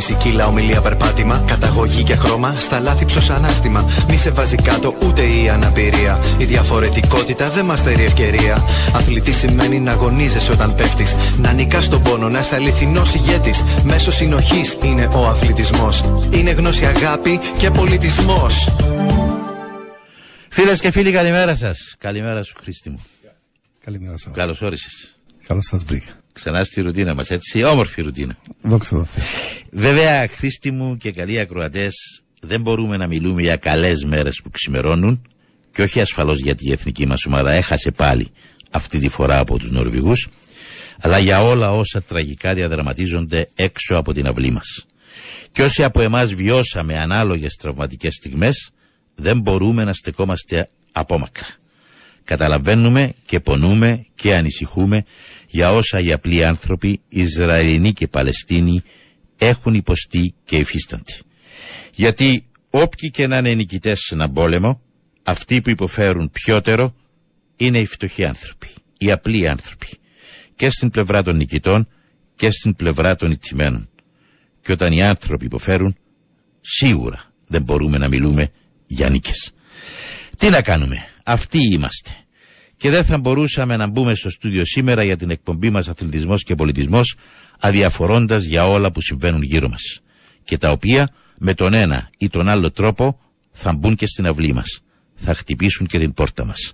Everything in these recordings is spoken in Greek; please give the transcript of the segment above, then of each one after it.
Μισή κύλα ομιλία περπάτημα. Καταγωγή και χρώμα. Στα λάθη ψωσανάστημα. Μη σε βάζει κάτω ούτε η αναπηρία. Η διαφορετικότητα δεν μας θερεί ευκαιρία. Αθλητή σημαίνει να αγωνίζεσαι όταν πέφτεις. Να νικάς τον πόνο, να είσαι αληθινός ηγέτης. Μέσω συνοχής είναι ο αθλητισμός. Είναι γνώση, αγάπη και πολιτισμός. Φίλες και φίλοι, καλημέρα σας. Καλημέρα σου, Χρήστη μου. Καλημέρα σα. Καλώ όρισε. Καλώς σας βρήκα. Ξανά στη ρουτίνα μας, έτσι. Όμορφη ρουτίνα. Δόξα τω Θεώ. Βέβαια, Χρήστη μου και καλοί ακροατές, δεν μπορούμε να μιλούμε για καλές μέρες που ξημερώνουν και όχι ασφαλώς γιατί η εθνική μας ομάδα έχασε πάλι αυτή τη φορά από τους Νορβηγούς, αλλά για όλα όσα τραγικά διαδραματίζονται έξω από την αυλή μας. Και όσοι από εμάς βιώσαμε ανάλογες τραυματικές στιγμές, δεν μπορούμε να στεκόμαστε απόμακρα. Καταλαβαίνουμε και πονούμε και ανησυχούμε για όσα οι απλοί άνθρωποι, Ισραηλινοί και Παλαιστίνοι, έχουν υποστεί και υφίστανται. Γιατί όποιοι και να είναι νικητές σε έναν πόλεμο, αυτοί που υποφέρουν πιότερο είναι οι φτωχοί άνθρωποι, οι απλοί άνθρωποι. Και στην πλευρά των νικητών και στην πλευρά των ιτημένων. Και όταν οι άνθρωποι υποφέρουν, σίγουρα δεν μπορούμε να μιλούμε για νίκες. Τι να κάνουμε, αυτοί είμαστε. Και δεν θα μπορούσαμε να μπούμε στο στούντιο σήμερα για την εκπομπή μας αθλητισμός και πολιτισμός αδιαφορώντας για όλα που συμβαίνουν γύρω μας. Και τα οποία με τον ένα ή τον άλλο τρόπο θα μπουν και στην αυλή μας. Θα χτυπήσουν και την πόρτα μας.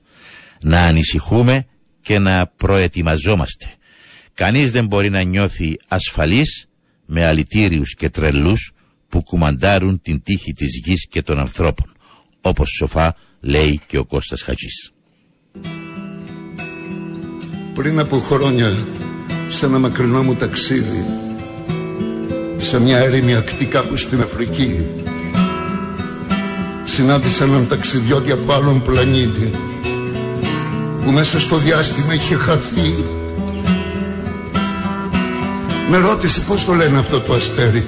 Να ανησυχούμε και να προετοιμαζόμαστε. Κανείς δεν μπορεί να νιώθει ασφαλής με αλητήριους και τρελούς που κουμαντάρουν την τύχη της γης και των ανθρώπων όπως σοφά λέει και ο Κώστας Χατζής. Πριν από χρόνια, σε ένα μακρινό μου ταξίδι, σε μια έρημη ακτή κάπου στην Αφρική, συνάντησα έναν ταξιδιώτη από άλλον πλανήτη, που μέσα στο διάστημα είχε χαθεί. Με ρώτησε πώς το λένε αυτό το αστέρι,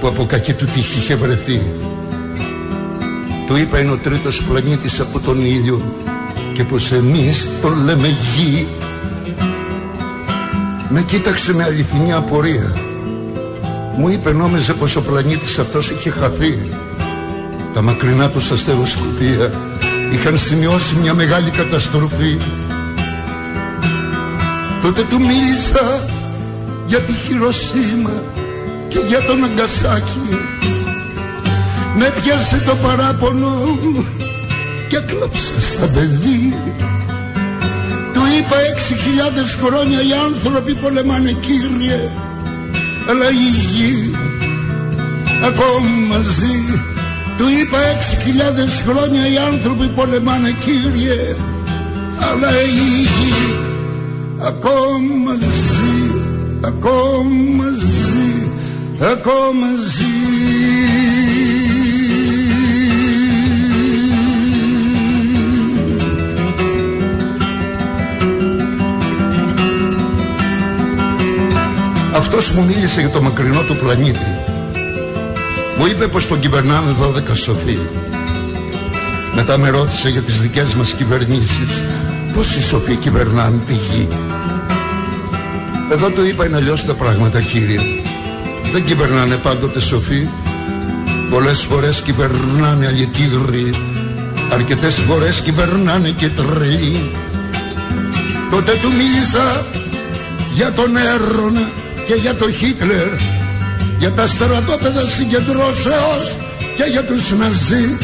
που από κακή του τύχη είχε βρεθεί. Του είπα είναι ο τρίτος πλανήτης από τον ήλιο και πως εμείς τον λέμε γη. Με κοίταξε με αληθινή απορία. Μου είπε νόμιζε πως ο πλανήτης αυτός είχε χαθεί. Τα μακρινά του αστεροσκοπία είχαν σημειώσει μια μεγάλη καταστροφή. Τότε του μίλησα για τη Χειροσύμα και για τον Αγκασάκι με πιάσε το παράπονο και κλάψα σαν παιδί Του είπα έξι χιλιάδες χρόνια οι άνθρωποι πολεμάνε κύριε. Αλλά η γη ακόμα ζει. Του είπα έξι χιλιάδες χρόνια οι άνθρωποι πολεμάνε κύριε. Αλλά η γη ακόμα ζει ακόμα ζει ακόμα ζει Αυτός μου μίλησε για το μακρινό του πλανήτη. Μου είπε πως τον κυβερνάνε 12 σοφοί. Μετά με ρώτησε για τις δικές μας κυβερνήσεις. Πώς οι σοφοί κυβερνάνε τη γη. Εδώ του είπα είναι αλλιώς τα πράγματα κύριε. Δεν κυβερνάνε πάντοτε σοφοί. Πολλές φορές κυβερνάνε αλητήροι. Αρκετές φορές κυβερνάνε και τρελοί. Τότε του μίλησα για τον έρωνα και για το Χίτλερ για τα στρατόπεδα συγκεντρώσεως και για τους Ναζί.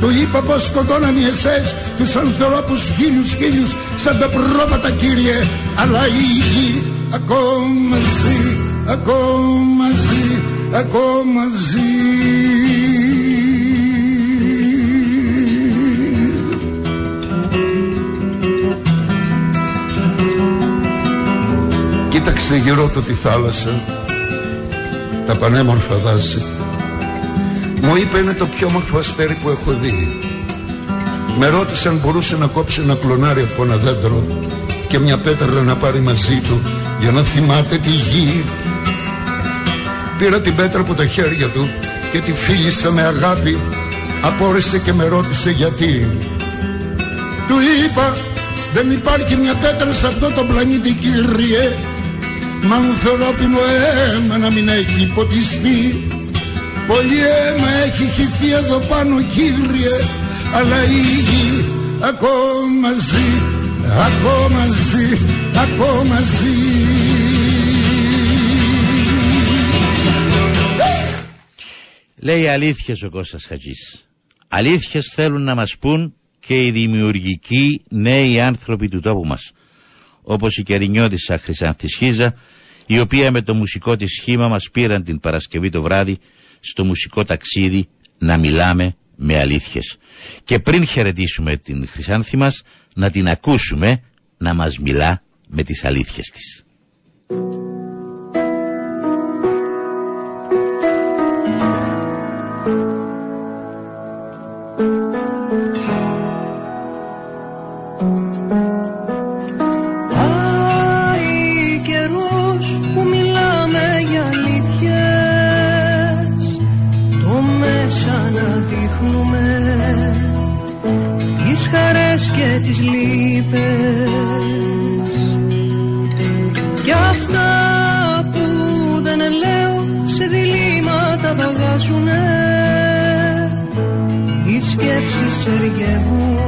Του είπα πως σκοτώναν οι ΕΣΕΣ τους ανθρώπους χίλιους χίλιους σαν τα πρόβατα κύριε. Αλλά η γη ακόμα ζει ακόμα ζει ακόμα ζει Κοίταξε γύρω του τη θάλασσα Τα πανέμορφα δάση. Μου είπε είναι το πιο όμορφο αστέρι που έχω δει. Με ρώτησε αν μπορούσε να κόψει ένα κλονάρι από ένα δέντρο Και μια πέτρα να πάρει μαζί του Για να θυμάται τη γη. Πήρα την πέτρα από τα χέρια του Και τη φίλησα με αγάπη. Απόρρισε και με ρώτησε γιατί. Του είπα δεν υπάρχει μια πέτρα σε αυτό το πλανήτη κύριε Μ' ανθρώπινο αίμα να μην έχει ποτιστεί Πολύ αίμα έχει χυθεί εδώ πάνω κύριε Αλλά η γη ακόμα ζει Ακόμα ζει Ακόμα ζει Λέει αλήθειες ο Κώστας Χατζής. Αλήθειες θέλουν να μας πούν και οι δημιουργικοί νέοι άνθρωποι του τόπου μας. Όπως η Κερινιώτησα Χρυσάνθη Χίζα, η οποία με το μουσικό της σχήμα μας πήραν την Παρασκευή το βράδυ στο μουσικό ταξίδι να μιλάμε με αλήθειες. Και πριν χαιρετήσουμε την Χρυσάνθη μας, να την ακούσουμε να μας μιλά με τις αλήθειες της. Μέσα να δείχνουμε Τις χαρές και τις λύπες. Κι αυτά που δεν λέω σε διλήμματα βαγάζουνε Οι σκέψεις σεργεύουν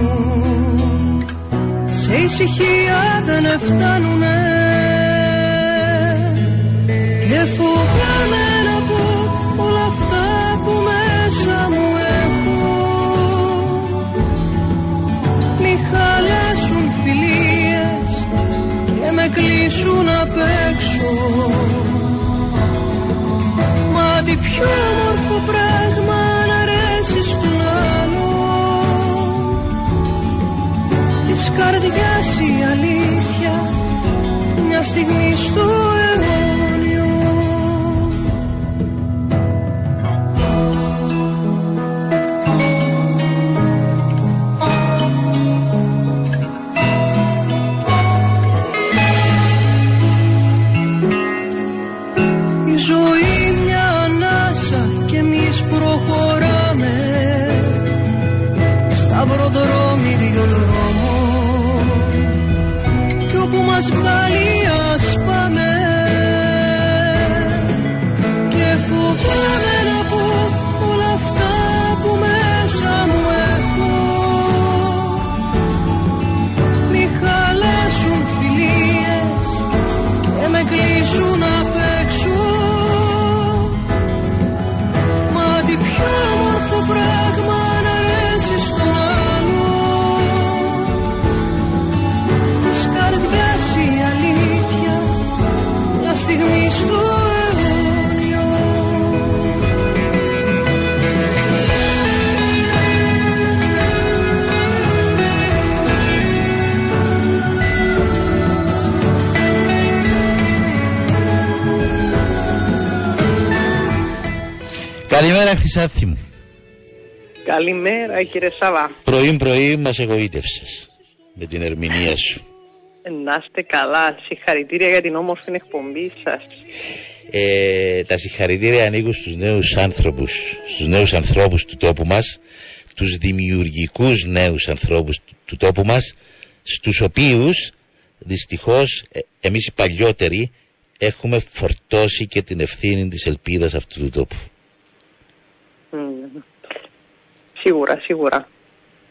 σε ησυχία δεν φτάνουνε με κλείσουν απ' έξω. Μα τι πιο όμορφο πράγμα να αρέσει στον άλλο της καρδιάς η αλήθεια μια στιγμή στο Καλημέρα Χρυσάνθη μου. Καλημέρα κύριε Σάβα. Πρωί πρωί μας εγωίτευσες με την ερμηνεία σου. Να είστε καλά. Συγχαρητήρια για την όμορφη εκπομπή σας. Ε, τα συγχαρητήρια ανήκουν στους νέους άνθρωπους, στους νέους ανθρώπους του τόπου μας, τους δημιουργικούς νέους ανθρώπους του, του τόπου μας, στους οποίους δυστυχώς ε, εμείς οι παλιότεροι έχουμε φορτώσει και την ευθύνη της ελπίδας αυτού του τόπου. Μμμ. Σίγουρα, σίγουρα.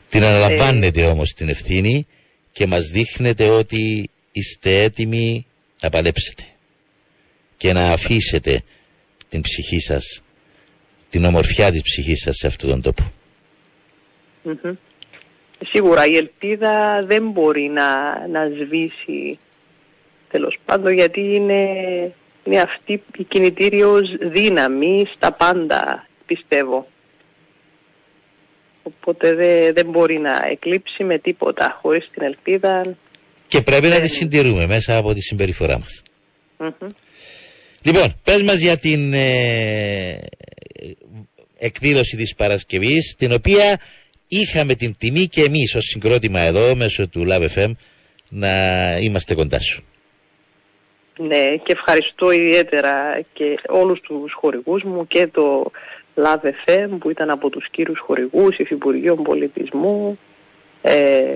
Την αναλαμβάνετε όμως την ευθύνη και μας δείχνετε ότι είστε έτοιμοι να παλέψετε και να αφήσετε την ψυχή σας, την ομορφιά της ψυχής σας σε αυτόν τον τόπο. Μμμ. Σίγουρα η ελπίδα δεν μπορεί να, να σβήσει τέλος πάντων γιατί είναι, είναι αυτή η κινητήριος δύναμη στα πάντα πιστεύω. Οπότε δε- δεν μπορεί να εκλείψει με τίποτα χωρίς την ελπίδα. Και πρέπει να Ναι, τη ναι. συντηρούμε μέσα από τη συμπεριφορά μας. Μμμ. Λοιπόν, πες μας για την ε, εκδήλωση της Παρασκευής, την οποία είχαμε την τιμή και εμείς ως συγκρότημα εδώ, μέσω του Love FM, να είμαστε κοντά σου. Ναι, και ευχαριστώ ιδιαίτερα και όλους τους χορηγούς μου και το Love FM που ήταν από τους κύριους χορηγούς, Υφυπουργείων Πολιτισμού ε,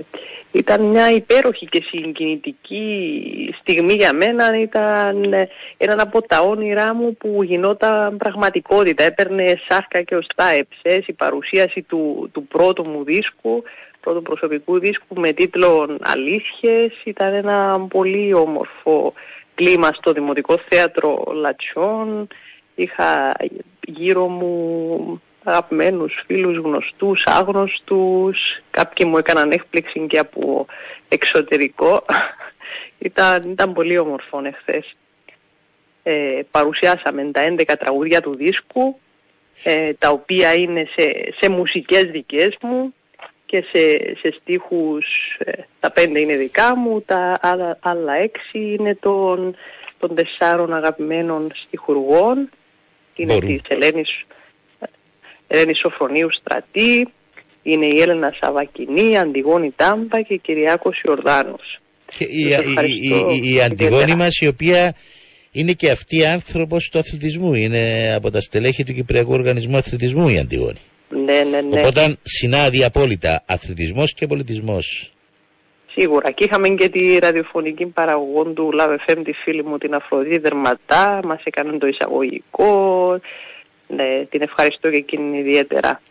ήταν μια υπέροχη και συγκινητική στιγμή για μένα. Ήταν ε, ένα από τα όνειρά μου που γινόταν πραγματικότητα. Έπαιρνε σάρκα και οστά έψες η παρουσίαση του, του πρώτου μου δίσκου, πρώτου προσωπικού δίσκου με τίτλο «Αλήθειες». Ήταν ένα πολύ όμορφο κλίμα στο Δημοτικό Θέατρο Λατσιών. Είχα γύρω μου αγαπημένους φίλους, γνωστούς, άγνωστους. Κάποιοι μου έκαναν έκπληξη και από εξωτερικό. ήταν, ήταν πολύ όμορφο εχθές. Ε, παρουσιάσαμε τα 11 τραγούδια του δίσκου, ε, τα οποία είναι σε, σε μουσικές δικές μου και σε, σε στίχους, ε, τα πέντε είναι δικά μου, τα άλλα, άλλα έξι είναι των, των τεσσάρων αγαπημένων στιχουργών. Είναι Μπορούμε. της Ελένης Ελένης Σοφρονίου Στρατή, είναι η Έλενα Σαβακινή, Αντιγόνη Τάμπα και Κυριάκος Ιορδάνος. Και η, Σας η, ευχαριστώ η, η, η Αντιγόνη ιδιαίτερα. μας η οποία είναι και αυτή άνθρωπος του αθλητισμού. Είναι από τα στελέχη του Κυπριακού Οργανισμού Αθλητισμού η Αντιγόνη. Ναι, ναι, ναι. Οπότε συνάδει απόλυτα αθλητισμός και πολιτισμός. Σίγουρα. Και είχαμε και τη ραδιοφωνική παραγωγό του Love FM, τη φίλη μου την Αφροδί Δερματά. Μας έκανε το εισαγωγικό. Ναι, την ευχαριστώ και εκείνη ιδιαίτερα.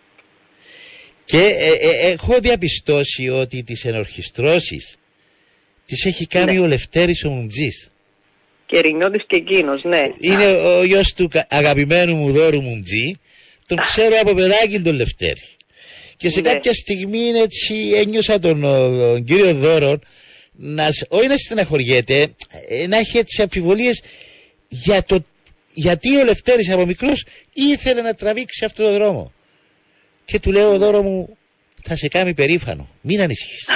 Και ε, ε, έχω διαπιστώσει ότι τις ενορχιστρώσεις τις έχει κάνει Ναι. ο Λευτέρης ο Μουμτζής. Και Ρινιώτης και εκείνος, ναι. Είναι ο γιος του κα- αγαπημένου μου δώρου Μουμτζή. Τον ξέρω από παιδάκι τον Λευτέρη. Και σε Ναι. κάποια στιγμή έτσι ένιωσα τον, ο, τον κύριο Δώρον να, σ- όχι να στεναχωριέται, ε, να έχει έτσι αμφιβολίες για το γιατί ο Λευτέρης από μικρός ήθελε να τραβήξει αυτό το δρόμο. Και του λέω Δώρο μου θα σε κάνει περήφανο, μην ανησυχείς.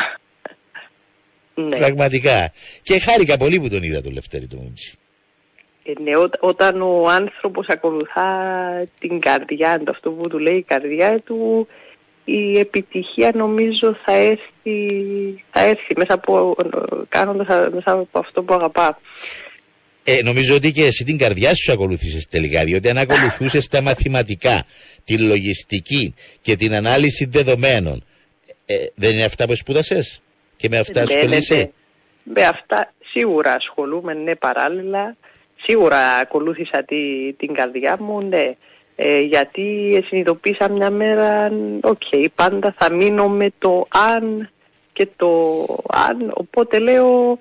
ναι. Πραγματικά. Και χάρηκα πολύ που τον είδα τον Λευτέρη του Μουμτζή. Ε, ναι, ό- όταν ο άνθρωπος ακολουθά την καρδιά του, αυτό που του λέει η καρδιά του, η επιτυχία νομίζω θα έρθει, θα έρθει μέσα από, κάνοντας μέσα από αυτό που αγαπά. Ε, νομίζω ότι και εσύ την καρδιά σου ακολουθήσει τελικά, διότι αν ακολουθούσες τα μαθηματικά, τη λογιστική και την ανάλυση δεδομένων, ε, δεν είναι αυτά που σπούδασες; Και με αυτά Ναι, ναι, ασχολείσαι; ναι. Με αυτά σίγουρα ασχολούμαι, ναι, παράλληλα. Σίγουρα ακολούθησα τη, την καρδιά μου, ναι. Ε, γιατί συνειδητοποίησα μια μέρα, οκ, πάντα θα μείνω με το αν και το αν, οπότε λέω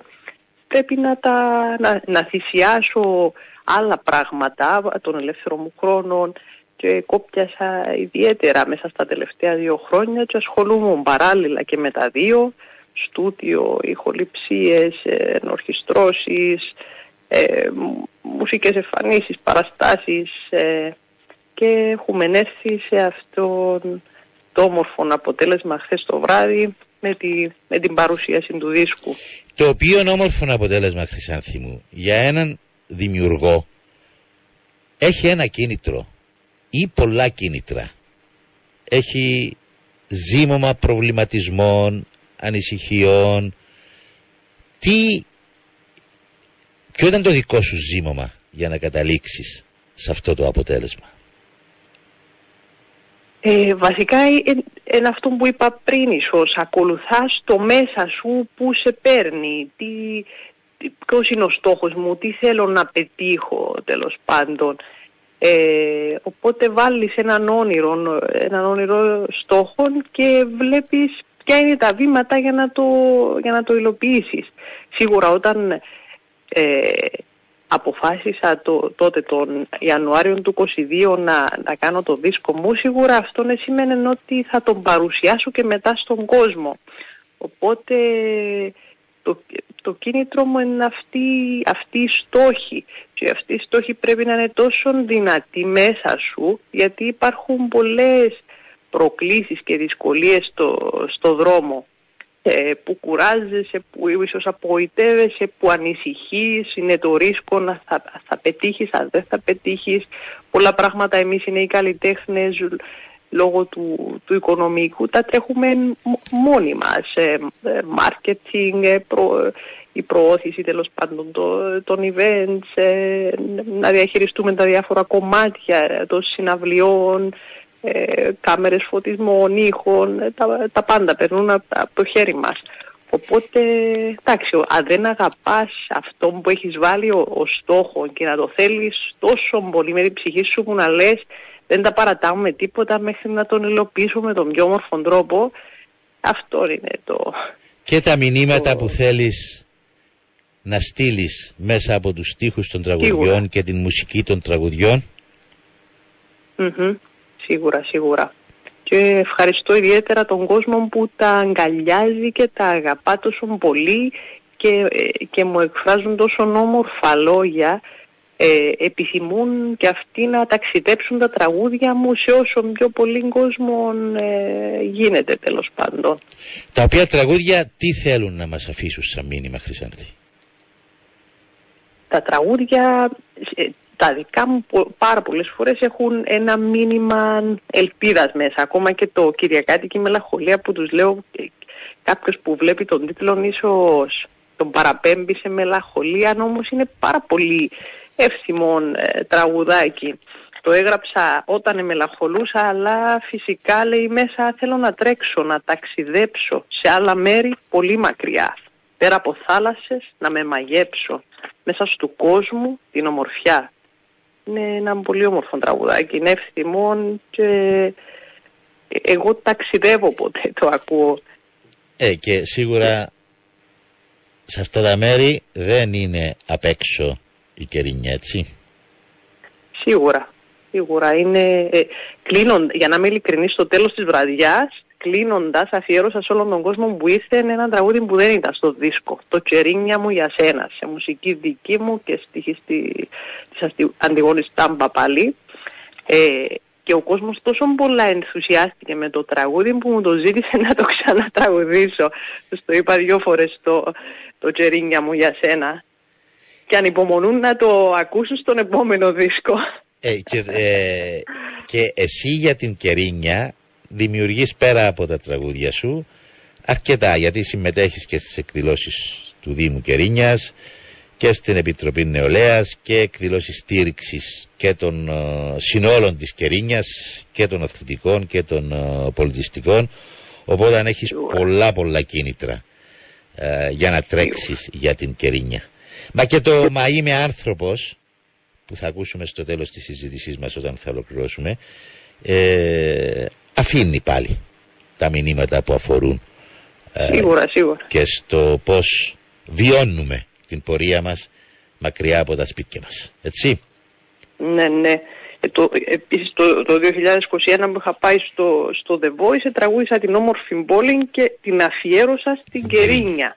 πρέπει να, τα, να, να θυσιάσω άλλα πράγματα των ελεύθερων μου χρόνων και κόπιασα ιδιαίτερα μέσα στα τελευταία δύο χρόνια και ασχολούμαι παράλληλα και με τα δύο. Στούτιο, ηχοληψίες, ε, ενορχιστρώσεις, ε, μου- μουσικές εμφανίσεις, παραστάσεις ε, και έχουμε έρθει σε αυτόν το όμορφο αποτέλεσμα χθες το βράδυ με, τη, με την παρουσίαση του δίσκου. Το οποίο είναι όμορφο αποτέλεσμα, Χρυσάνθη μου, για έναν δημιουργό έχει ένα κίνητρο ή πολλά κίνητρα. Έχει ζήμωμα προβληματισμών, ανησυχιών. Τι, ποιο ήταν το δικό σου ζήμωμα για να καταλήξεις σε αυτό το αποτέλεσμα; Ε, βασικά είναι αυτό που είπα πριν ίσως, ακολουθάς το μέσα σου που σε παίρνει, τι, τι, ποιος είναι ο στόχος μου, τι θέλω να πετύχω τέλος πάντων. Ε, οπότε βάλεις έναν όνειρο, έναν όνειρο στόχων και βλέπεις ποια είναι τα βήματα για να το, για να το υλοποιήσεις. Σίγουρα όταν ε, αποφάσισα το, τότε τον Ιανουάριο του 22 να, να κάνω το δίσκο μου, σίγουρα αυτό ναι σημαίνει ότι θα τον παρουσιάσω και μετά στον κόσμο. Οπότε το, το κίνητρο μου είναι αυτή, αυτή η στόχη. Και αυτή η στόχη πρέπει να είναι τόσο δυνατή μέσα σου γιατί υπάρχουν πολλές προκλήσεις και δυσκολίες στο, στο δρόμο. ε, που κουράζεσαι, που ίσως απογοητεύεσαι, που ανησυχείς, είναι το ρίσκο να θα, θα πετύχεις, αν δεν θα πετύχεις. Πολλά πράγματα εμείς είναι οι καλλιτέχνες λόγω του, του οικονομικού τα τρέχουμε μόνοι μας. Ε, marketing, ε, προ, η προώθηση τέλος πάντων το, των events, ε, να διαχειριστούμε τα διάφορα κομμάτια των συναυλιών, ε, κάμερες φωτισμών, ήχων, τα, τα πάντα περνούν από, από το χέρι μας. Οπότε, εντάξει, ο- αν δεν αγαπάς αυτό που έχεις βάλει ο, ο στόχο και να το θέλεις τόσο πολύ με την ψυχή σου που να λες δεν τα παρατάμε τίποτα μέχρι να τον υλοποιήσουμε με τον πιο όμορφο τρόπο, αυτό είναι το... Και τα μηνύματα Το- που θέλεις να στείλεις μέσα από τους στίχους των τραγουδιών Σίγουρα. και την μουσική των τραγουδιών; Μμμ. Σίγουρα, σίγουρα. Και ευχαριστώ ιδιαίτερα τον κόσμο που τα αγκαλιάζει και τα αγαπά τόσο πολύ και, ε, και μου εκφράζουν τόσο όμορφα λόγια. Ε, επιθυμούν και αυτοί να ταξιδέψουν τα τραγούδια μου σε όσο πιο πολύ κόσμο ε, γίνεται τέλος πάντων. Τα οποία τραγούδια τι θέλουν να μας αφήσουν σαν μήνυμα Χρυσάνθη; τα τραγούδια, ε, τα δικά μου πο- πάρα πολλές φορές έχουν ένα μήνυμα ελπίδας μέσα. Ακόμα και το Κυριακάτικη Μελαγχολία που τους λέω ε, κάποιος που βλέπει τον τίτλο ίσως τον παραπέμπει σε μελαγχολία, αν όμως είναι πάρα πολύ εύθυμο ε, τραγουδάκι. Το έγραψα όταν μελαγχολούσα, αλλά φυσικά λέει μέσα θέλω να τρέξω, να ταξιδέψω σε άλλα μέρη πολύ μακριά. Πέρα από θάλασσες να με μαγέψω, μέσα του κόσμου την ομορφιά. Είναι ένα πολύ όμορφο τραγουδάκι, είναι ευθυμόν και εγώ ταξιδεύω ποτέ το ακούω. Ε, και σίγουρα σε αυτά τα μέρη δεν είναι απ' έξω η Κερίνια, έτσι. Σίγουρα, σίγουρα είναι. Ε, κλείνον, για να είμαι ειλικρινής, στο τέλος της βραδιάς, κλείνοντας, αφιέρωσας σε όλον τον κόσμο που ήρθε ένα τραγούδι που δεν ήταν στο δίσκο. Το Τσερίνια μου για σένα, σε μουσική δική μου και στοιχή της Αντιγόνης Τάμπα πάλι. Ε, και ο κόσμος τόσο πολλά ενθουσιάστηκε με το τραγούδι που μου το ζήτησε να το ξανατραγουδήσω. Τους το είπα δύο φορές το, το Τσερίνια μου για σένα. Και ανυπομονούν να το ακούσουν στον επόμενο δίσκο. Ε, και, ε, και εσύ για την Κερίνια δημιουργείς πέρα από τα τραγούδια σου αρκετά γιατί συμμετέχεις και στις εκδηλώσεις του Δήμου Κερίνιας και στην Επιτροπή Νεολαίας και εκδηλώσεις στήριξης και των ε, συνόλων της Κερίνιας και των αθλητικών και των ε, πολιτιστικών. Οπότε αν έχεις πολλά πολλά κίνητρα ε, για να τρέξεις για την Κερίνια. Μα και το «Μα είμαι άνθρωπος» που θα ακούσουμε στο τέλος της συζήτησής μας όταν θα ολοκληρώσουμε ε, αφήνει πάλι τα μηνύματα που αφορούν Σίγουρα, σίγουρα. και στο πώς βιώνουμε την πορεία μας μακριά από τα σπίτια μας. Έτσι. Ναι, ναι. Ε, το, επίσης το, το 2021 που είχα πάει στο, στο The Voice τραγούδισα την όμορφη πόλη και την αφιέρωσα στην Κερίνια.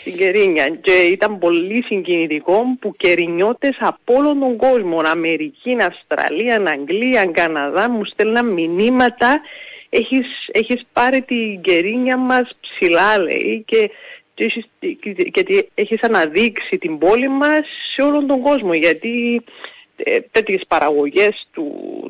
Στην Κερίνια. Και ήταν πολύ συγκινητικό που κερινιώτες από όλον τον κόσμο, Αμερική, Αυστραλία, Αγγλία, Καναδά μου στέλναν μηνύματα. Έχεις, έχεις πάρει την Κερίνια μας ψηλά λέει και και έχεις, και- και έχεις αναδείξει την πόλη μας σε όλον τον κόσμο γιατί ε, τέτοιες παραγωγές του,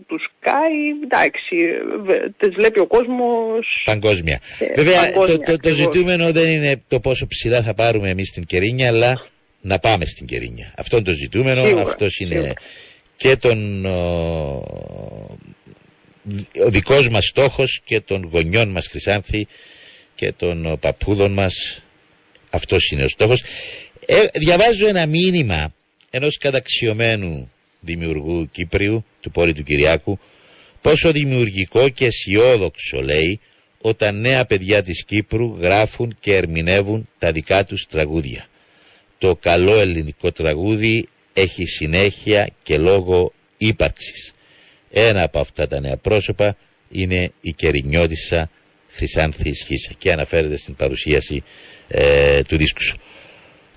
του Sky, εντάξει, βε- τις βλέπει ο κόσμος Παγκόσμια. Ε, Βέβαια παγκόσμια, το, το, το ακριβώς. ζητούμενο δεν είναι το πόσο ψηλά θα πάρουμε εμείς την Κερίνια αλλά να πάμε στην Κερίνια. Αυτό είναι το ζητούμενο. Σίγουρα, Αυτός είναι σίγουρα. και τον ο, ο δικός μας στόχος και των γονιών μας Χρυσάνθη και των ο, παππούδων μας αυτός είναι ο στόχος ε, διαβάζω ένα μήνυμα ενός καταξιωμένου δημιουργού Κύπριου του Πόλη του Κυριάκου πόσο δημιουργικό και αισιόδοξο λέει όταν νέα παιδιά της Κύπρου γράφουν και ερμηνεύουν τα δικά τους τραγούδια. Το καλό ελληνικό τραγούδι έχει συνέχεια και λόγο ύπαρξης. Ένα από αυτά τα νέα πρόσωπα είναι η Κερινιώτισσα Χρυσάνθη Σχίσα και αναφέρεται στην παρουσίαση ε, του δίσκου σου.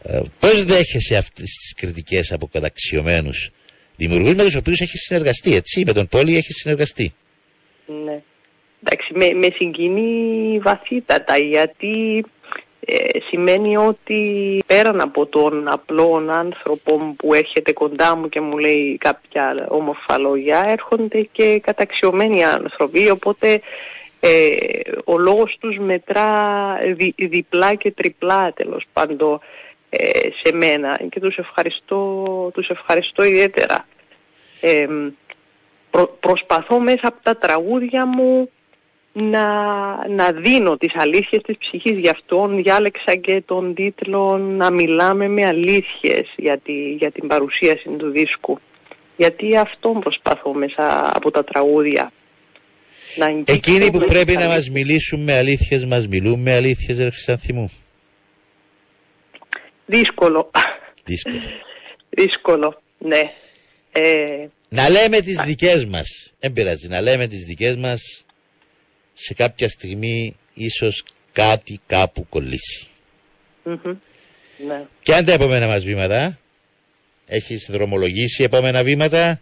Ε, πώς δέχεσαι αυτές τις κριτικές από καταξιωμένους δημιουργούς με τους οποίους έχεις συνεργαστεί, έτσι, με τον Πόλη έχεις συνεργαστεί. Ναι. Εντάξει, με, με συγκινεί βαθύτατα γιατί ε, σημαίνει ότι πέραν από τον απλό άνθρωπο που έρχεται κοντά μου και μου λέει κάποια όμορφα λόγια έρχονται και καταξιωμένοι άνθρωποι οπότε ε, ο λόγος τους μετρά δι- διπλά και τριπλά τέλος πάντων ε, σε μένα και τους ευχαριστώ, τους ευχαριστώ ιδιαίτερα. Ε, προ- προσπαθώ μέσα από τα τραγούδια μου να, να δίνω τις αλήθειες της ψυχής. Γι' αυτόν διάλεξα και τον τίτλο «Να μιλάμε με αλήθειες» για, τη- για την παρουσίαση του δίσκου. Γιατί αυτόν προσπαθώ μέσα από τα τραγούδια. Να αγγίξω Εκείνοι που με πρέπει τις να μας αλήθειες. μιλήσουν με αλήθειες μας μιλούν με αλήθειες ρε Χρυσάνθη μου. Δύσκολο. Δύσκολο. Δύσκολο, ναι. Ε, Να λέμε τις δικές μας. Δεν πειράζει. Να λέμε τις δικές μας σε κάποια στιγμή ίσως κάτι κάπου κολλήσει. μμμ, ναι. Ποια είναι τα επόμενα μας βήματα. Έχεις δρομολογήσει επόμενα βήματα;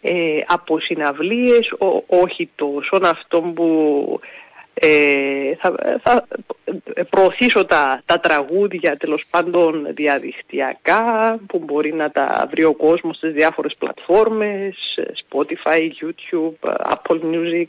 ε, από συναυλίες, ό- όχι τόσο αυτό που ε, θα, θα ε, προωθήσω τα, τα τραγούδια τέλος πάντων διαδικτυακά που μπορεί να τα βρει ο κόσμος στις διάφορες πλατφόρμες, ε, Spotify, YouTube, ε, Apple Music.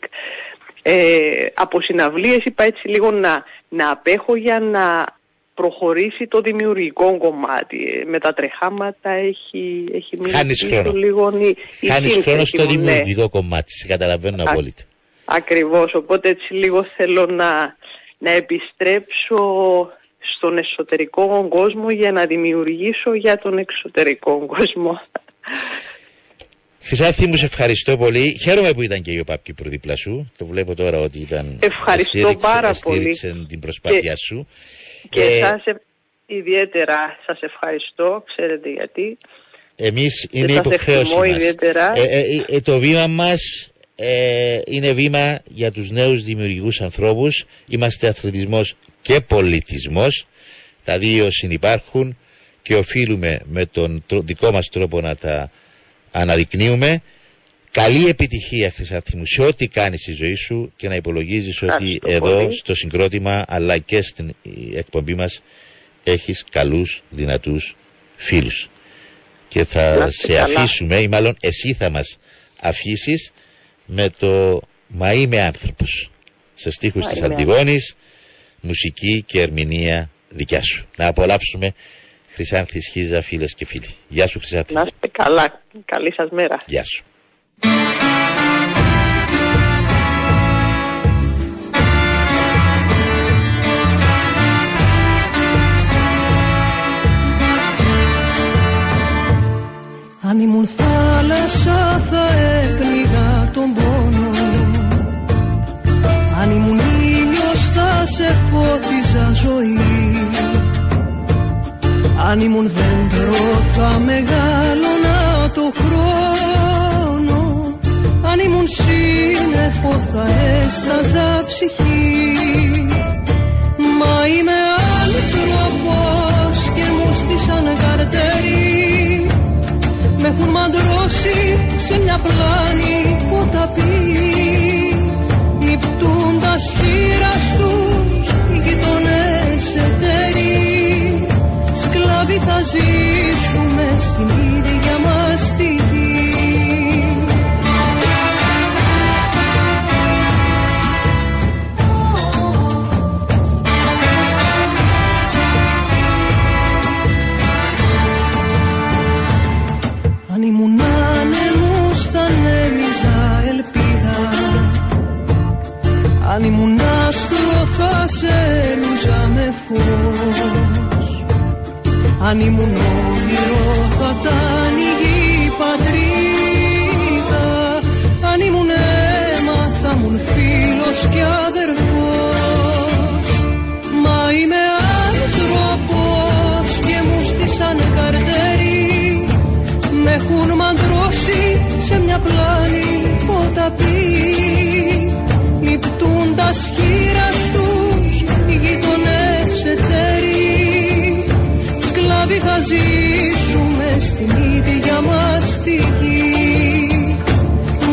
Ε, από συναυλίες είπα έτσι λίγο να, να απέχω για να προχωρήσει το δημιουργικό κομμάτι. Ε, Με τα τρεχάματα έχει, έχει μείνει Χάνεις πίσω χρόνο. λίγο η, η Χάνεις σύνθεση χρόνο στο μου, ναι. δημιουργικό κομμάτι. Σε καταλαβαίνω Α, απόλυτα. Ακριβώς, οπότε έτσι λίγο θέλω να, να επιστρέψω στον εσωτερικό κόσμο για να δημιουργήσω για τον εξωτερικό κόσμο. Χρυσάθη μου, σε ευχαριστώ πολύ. Χαίρομαι που ήταν και η ΟΠΑΠ Κύπρου δίπλα σου. Το βλέπω τώρα ότι ήταν. Ευχαριστώ στήριξε- πάρα στήριξε πολύ. την προσπάθεια Και- σου. Και Ε, σας ε- ιδιαίτερα σας ευχαριστώ, ξέρετε γιατί. Εμείς είναι σας υποχρέωση εκτιμώ μας. ιδιαίτερα. Ε, ε, ε, ε, το βήμα μας ε, είναι βήμα για τους νέους δημιουργικούς ανθρώπους. Είμαστε αθλητισμός και πολιτισμός. Τα δύο συνυπάρχουν και οφείλουμε με τον τρο- δικό μας τρόπο να τα αναδεικνύουμε. Καλή επιτυχία Χρυσάθη μου σε ό,τι κάνεις στη ζωή σου και να υπολογίζεις ότι Ευχαριστώ εδώ πολύ. στο συγκρότημα αλλά και στην ε, εκπομπή μας έχεις καλούς δυνατούς φίλους και θα Να είστε σε καλά. αφήσουμε ή μάλλον εσύ θα μας αφήσεις με το «Μα είμαι άνθρωπος» σε στίχους Μα της είμαι Αντιγόνης, μουσική και ερμηνεία δικιά σου. Να απολαύσουμε Χρυσάνθη Σχίζα φίλες και φίλοι. Γεια σου Χρυσάνθη. Να είστε καλά. Καλή σας μέρα. Γεια σου. Αν ήμουν θάλασσα θα έπνιγα σε φώτιζα ζωή. Αν ήμουν δέντρο θα μεγάλωνα το χρόνο. Αν ήμουν σύννεφο θα έσταζα ψυχή. Μα είμαι άνθρωπος και μου στήσαν καρτέρι με έχουν μαντρώσει σε μια πλάνη ποταπή Νυπτούντας χείρας τους οι γειτονές εταίροι. Σκλάβοι θα ζήσουμε στην ίδια μας τη Αν ήμουν άστρο θα σε έλουζα με φως. Αν ήμουν όνειρο θα ήταν η γη πατρίδα. Αν ήμουν αίμα θα ήμουν φίλος και αδερφός. Μα είμαι άνθρωπος και μου στήσαν καρτέρι με έχουν μαντρώσει σε μια πλάνη ποταπή Νυπτούντας χείρας τους οι γείτονες εταίροι. Σκλάβοι θα ζήσουμε στην ίδια μας τη γη.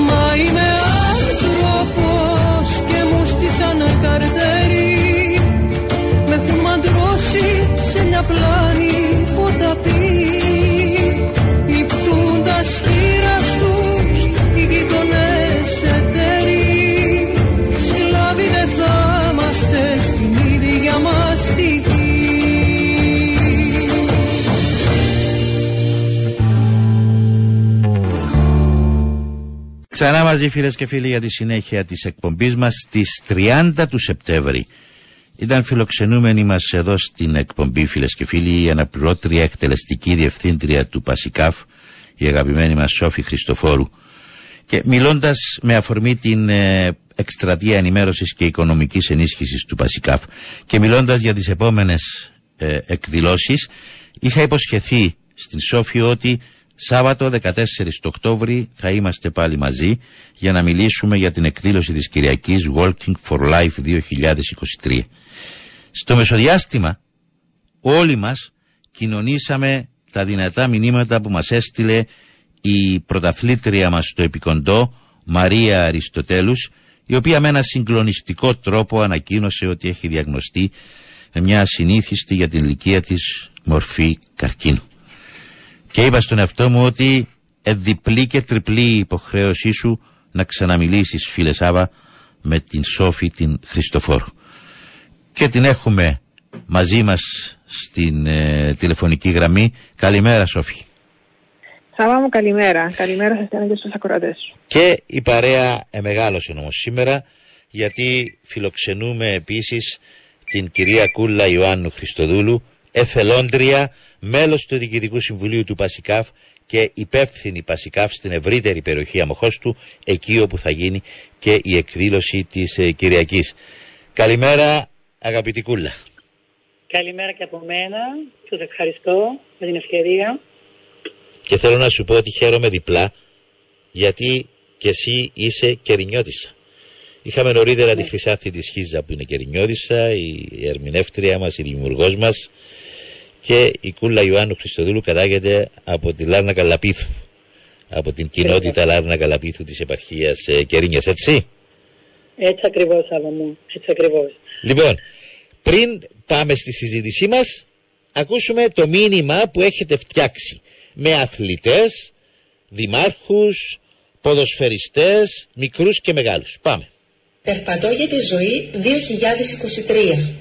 Μα είμαι άνθρωπος και μου στήσαν καρτέρι με έχουν μαντρώσει σε μια πλάνη ποταπή. Νυπτούντας χείρας είμαστε στην ίδια μας τη γη Ξανά μαζί φίλες και φίλοι για τη συνέχεια της εκπομπής μας στις 30 του Σεπτέμβρη. Ήταν φιλοξενούμενοι μας εδώ στην εκπομπή φίλες και φίλοι η αναπληρώτρια εκτελεστική διευθύντρια του Πασικάφ η αγαπημένη μας Σόφη Χριστοφόρου και μιλώντας με αφορμή την ε, εκστρατεία ενημέρωσης και οικονομικής ενίσχυσης του Πασικάφ και μιλώντας για τις επόμενες ε, εκδηλώσεις είχα υποσχεθεί στην Σόφη ότι Σάββατο 14 το Οκτώβρη θα είμαστε πάλι μαζί για να μιλήσουμε για την εκδήλωση της Κυριακής Walking for Life 2023. Στο μεσοδιάστημα όλοι μας κοινωνήσαμε τα δυνατά μηνύματα που μας έστειλε η πρωταθλήτρια μας στο επικοντό Μαρία Αριστοτέλους η οποία με ένα συγκλονιστικό τρόπο ανακοίνωσε ότι έχει διαγνωστεί μια ασυνήθιστη για την ηλικία της μορφή καρκίνου. Και είπα στον εαυτό μου ότι διπλή και τριπλή η υποχρέωσή σου να ξαναμιλήσεις φίλε Σάβα με την Σόφη την Χριστοφόρου. Και την έχουμε μαζί μας στην ε, τηλεφωνική γραμμή. Καλημέρα Σόφη. Σάβα μου καλημέρα. Καλημέρα σας και στους ακροατές σου. Και η παρέα εμεγάλωσε όμως σήμερα γιατί φιλοξενούμε επίσης την κυρία Κούλα Ιωάννου Χριστοδούλου εθελόντρια, μέλος του Διοικητικού Συμβουλίου του Πασικάφ και υπεύθυνη Πασικάφ στην ευρύτερη περιοχή του, εκεί όπου θα γίνει και η εκδήλωση της ε, Κυριακής. Καλημέρα αγαπητή Κούλα. Καλημέρα και από μένα. Σας ευχαριστώ για την ευκαιρία. Και θέλω να σου πω ότι χαίρομαι διπλά γιατί και εσύ είσαι κερινιώτησα. Είχαμε νωρίτερα τη ναι. Χρυσάθη τη Χίζα που είναι κερινιώτησα, η ερμηνεύτρια μας, η δημιουργός μας και η Κούλα Ιωάννου Χριστοδούλου κατάγεται από τη Λάρνα Καλαπίθου. Από την κοινότητα Λάρνα Καλαπίθου της επαρχίας ε, Κερίνιας, έτσι; Έτσι ακριβώς, Άβα μου. Έτσι ακριβώς. Λοιπόν, πριν πάμε στη συζήτησή μας, ακούσουμε το μήνυμα που έχετε φτιάξει με αθλητές, δημάρχους, ποδοσφαιριστές, μικρούς και μεγάλους. Πάμε. Περπατώ για τη ζωή 2023.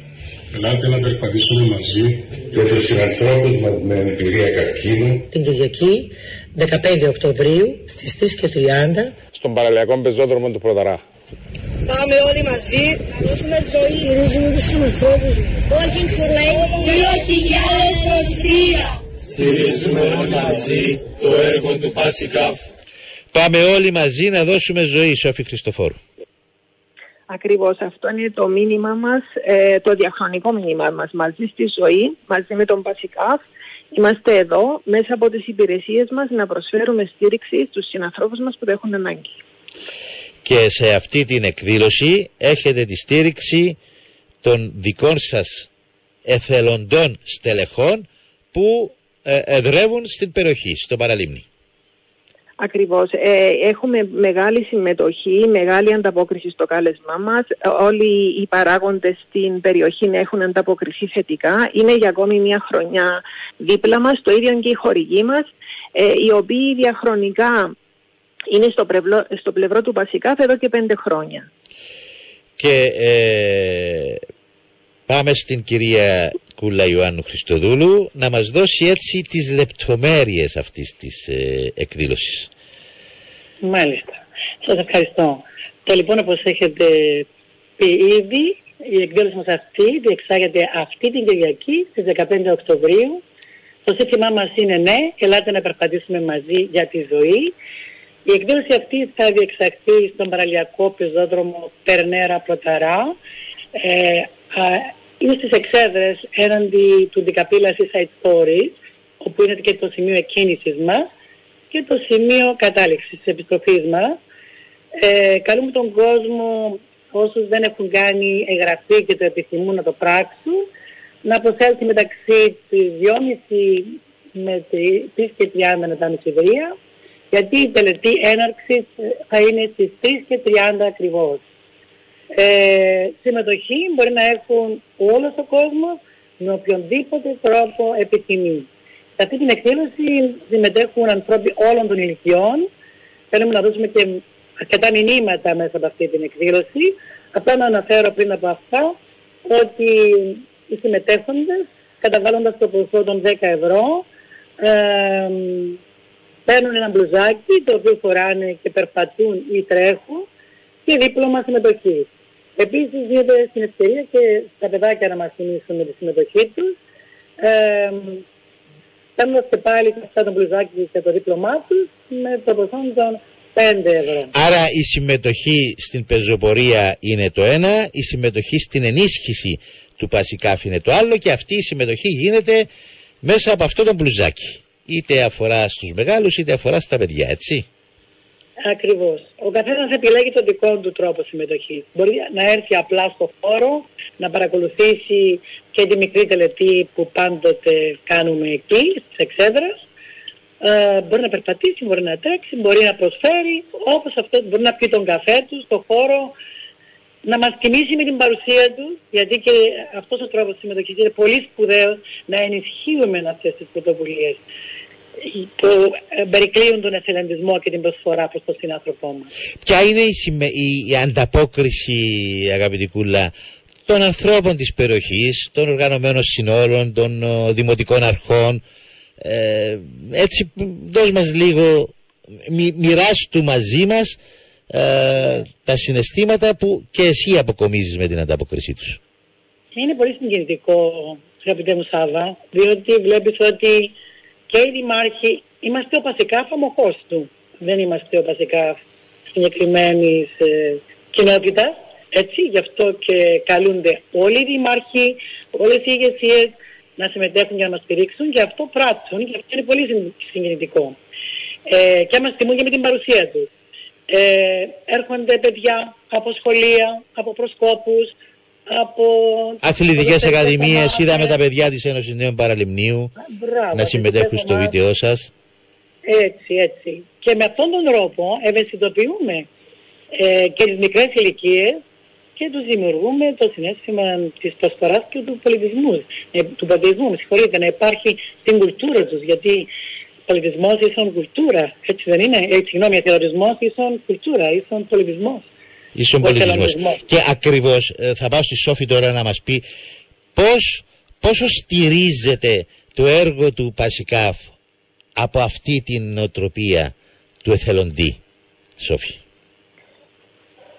Ελάτε να περπατήσουμε μαζί με τους συνανθρώπους μας με εμπειρία καρκίνου. Την Κυριακή 15 Οκτωβρίου στις 3 και 30 στον παραλιακό πεζόδρομο του Προδαρά. Πάμε όλοι μαζί να δώσουμε ζωή. Στηρίζουμε τους συνανθρώπους. Working for Life 2023. Στηρίζουμε όλοι μαζί το έργο του Πασικάφ. Πάμε όλοι μαζί να δώσουμε ζωή, Σόφη Χριστοφόρου. Ακριβώς αυτό είναι το μήνυμα μας, ε, το διαχρονικό μήνυμα μας μαζί στη ζωή, μαζί με τον Πασικάφ. Είμαστε εδώ μέσα από τις υπηρεσίες μας να προσφέρουμε στήριξη στους συνανθρώπους μας που το έχουν ανάγκη. Και σε αυτή την εκδήλωση έχετε τη στήριξη των δικών σας εθελοντών στελεχών που ε, εδρεύουν στην περιοχή, στο Παραλίμνη. Ακριβώς. Ε, έχουμε μεγάλη συμμετοχή, μεγάλη ανταπόκριση στο κάλεσμά μας. Όλοι οι παράγοντες στην περιοχή έχουν ανταποκριθεί θετικά. Είναι για ακόμη μια χρονιά δίπλα μας, το ίδιο και οι χορηγοί μας, ε, οι οποίοι διαχρονικά είναι στο, στο πλευρό του Πασικά εδώ και πέντε χρόνια. Και ε, πάμε στην κυρία Κούλα Ιωάννου Χριστοδούλου να μας δώσει έτσι τις λεπτομέρειες αυτής της ε, εκδήλωσης. Μάλιστα. Σας ευχαριστώ. Το λοιπόν όπως έχετε πει ήδη η εκδήλωση μας αυτή διεξάγεται αυτή την Κυριακή στις 15 Οκτωβρίου. Το σύνθημά μας είναι ναι, ελάτε να περπατήσουμε μαζί για τη ζωή. Η εκδήλωση αυτή θα διεξαχθεί στον παραλιακό πεζόδρομο Περνέρα Πλωταρά. Ε, είναι στις εξέδρες έναντι του Δικαπήλα Seaside Stories, όπου είναι και το σημείο εκκίνησης μας και το σημείο κατάληξης της επιστροφής μας. Ε, καλούμε τον κόσμο, όσους δεν έχουν κάνει εγγραφή και το επιθυμούν να το πράξουν, να προσέλθει μεταξύ τις 2.30 με 3 και 30 μετά μεσηβρία, γιατί η τελετή έναρξης θα είναι στις 3 και 30 ακριβώς. Ε, συμμετοχή μπορεί να έχουν όλος ο κόσμος με οποιονδήποτε τρόπο επιθυμεί. Σε αυτή την εκδήλωση συμμετέχουν ανθρώποι όλων των ηλικιών. Θέλουμε να δώσουμε και αρκετά μηνύματα μέσα από αυτή την εκδήλωση. Αυτά να αναφέρω πριν από αυτά ότι οι συμμετέχοντες καταβάλλοντας το ποσό των 10 ευρώ ε, παίρνουν ένα μπλουζάκι το οποίο φοράνε και περπατούν ή τρέχουν και δίπλωμα συμμετοχή. Επίσης δίνεται στην ευκαιρία και στα παιδάκια να μας θυμίσουν με τη συμμετοχή τους ε, παίρνοντας και πάλι αυτά το μπλουζάκι και το δίπλωμά τους με το ποσό των 5 ευρώ. Άρα η συμμετοχή στην πεζοπορία είναι το ένα, η συμμετοχή στην ενίσχυση του Πασικάφ είναι το άλλο και αυτή η συμμετοχή γίνεται μέσα από αυτό το μπλουζάκι. Είτε αφορά στους μεγάλους είτε αφορά στα παιδιά, έτσι. Ακριβώς. Ο καθένας επιλέγει τον δικό του τρόπο συμμετοχής. Μπορεί να έρθει απλά στο χώρο, να παρακολουθήσει και τη μικρή τελετή που πάντοτε κάνουμε εκεί, στις εξέδρας. Ε, μπορεί να περπατήσει, μπορεί να τρέξει, μπορεί να προσφέρει, όπως αυτό μπορεί να πει τον καφέ του στο χώρο, να μας τιμήσει με την παρουσία του, γιατί και αυτός ο τρόπος συμμετοχής είναι πολύ σπουδαίος να ενισχύουμε αυτές τις πρωτοβουλίες που ε, περικλείουν τον εθελοντισμό και την προσφορά προς τον συνάνθρωπό μας. Ποια είναι η, συμμε... η, η ανταπόκριση, αγαπητή Κούλα, των ανθρώπων της περιοχής, των οργανωμένων συνόλων, των ο, δημοτικών αρχών; Ε, έτσι, δώσ' μας λίγο, μοι, μοιράσου του μαζί μας ε, τα συναισθήματα που και εσύ αποκομίζεις με την ανταπόκρισή τους. Είναι πολύ συγκινητικό, αγαπητέ μου Σάβα, διότι βλέπεις ότι και οι δημάρχοι είμαστε ο Πασικάφ αμοχώς του. Δεν είμαστε ο Πασικάφ συγκεκριμένης ε, κοινότητας. Έτσι, γι' αυτό και καλούνται όλοι οι δημάρχοι, όλες οι ηγεσίες να συμμετέχουν για να μας στηρίξουν και αυτό πράττουν και αυτό είναι πολύ συγκινητικό. Ε, και μας τιμούν και με την παρουσία τους. Ε, έρχονται παιδιά από σχολεία, από προσκόπους, από... Αθλητικές ακαδημίες, είδαμε τα παιδιά της Ένωσης Νέων Παραλιμνίου Μπράβο, να συμμετέχουν στο ομάδες. βίντεο σας. Έτσι, έτσι. Και με αυτόν τον τρόπο ευαισθητοποιούμε ε, και τις μικρές ηλικίες και τους δημιουργούμε το συνέστημα της προσφοράς και του πολιτισμού, ε, του πολιτισμού, με συγχωρείτε, να υπάρχει στην κουλτούρα τους, γιατί πολιτισμός ίσον κουλτούρα, έτσι δεν είναι, ε, συγγνώμη, εθελοντισμός ίσον κουλτούρα, ίσον πολιτισμός. Ίσον Ο πολιτισμός. εθελοντισμός. Και ακριβώς ε, θα πάω στη Σόφη τώρα να μας πει πώς, πόσο στηρίζεται το έργο του Πασικάφ από αυτή την νοοτροπία του εθελοντή. Σόφη.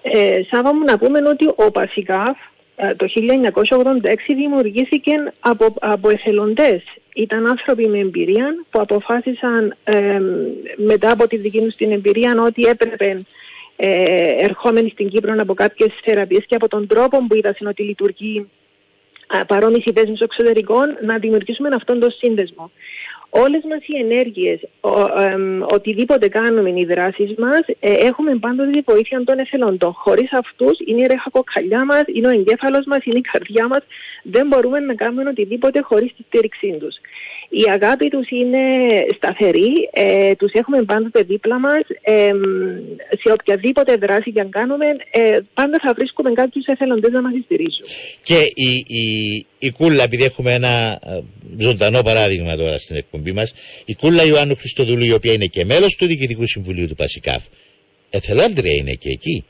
Ε, Σάβα μου να πούμε ότι ο Πασικάφ ε, το 1986 δημιουργήθηκε από, από εθελοντές. Ήταν άνθρωποι με εμπειρία που αποφάσισαν ε, μετά από τη δική τους την εμπειρία ότι έπρεπε ε, ερχόμενοι στην Κύπρο από κάποιες θεραπείες και από τον τρόπο που είδαν ότι λειτουργεί παρόμοιες ιδέες στο εξωτερικό να δημιουργήσουμε αυτόν τον σύνδεσμο. Όλες μας οι ενέργειες, ο, εμ, οτιδήποτε κάνουμε οι δράσεις μας, ε, έχουμε πάντοτε τη βοήθεια των εθελοντών. Χωρίς αυτούς είναι η ρεχακοκαλιά μας, είναι ο εγκέφαλος μας, είναι η καρδιά μας. Δεν μπορούμε να κάνουμε οτιδήποτε χωρίς τη στήριξή τους. Η αγάπη τους είναι σταθερή, ε, τους έχουμε πάντοτε δίπλα μας, ε, σε οποιαδήποτε δράση και αν κάνουμε, ε, πάντα θα βρίσκουμε κάποιους εθελοντές να μας στηρίζουν. Και η, η, η Κούλα, επειδή έχουμε ένα ε, ζωντανό παράδειγμα τώρα στην εκπομπή μας, η Κούλα Ιωάννου Χριστοδουλού, η οποία είναι και μέλος του Διοικητικού Συμβουλίου του Πασικάφ, εθελόντρια είναι και εκεί.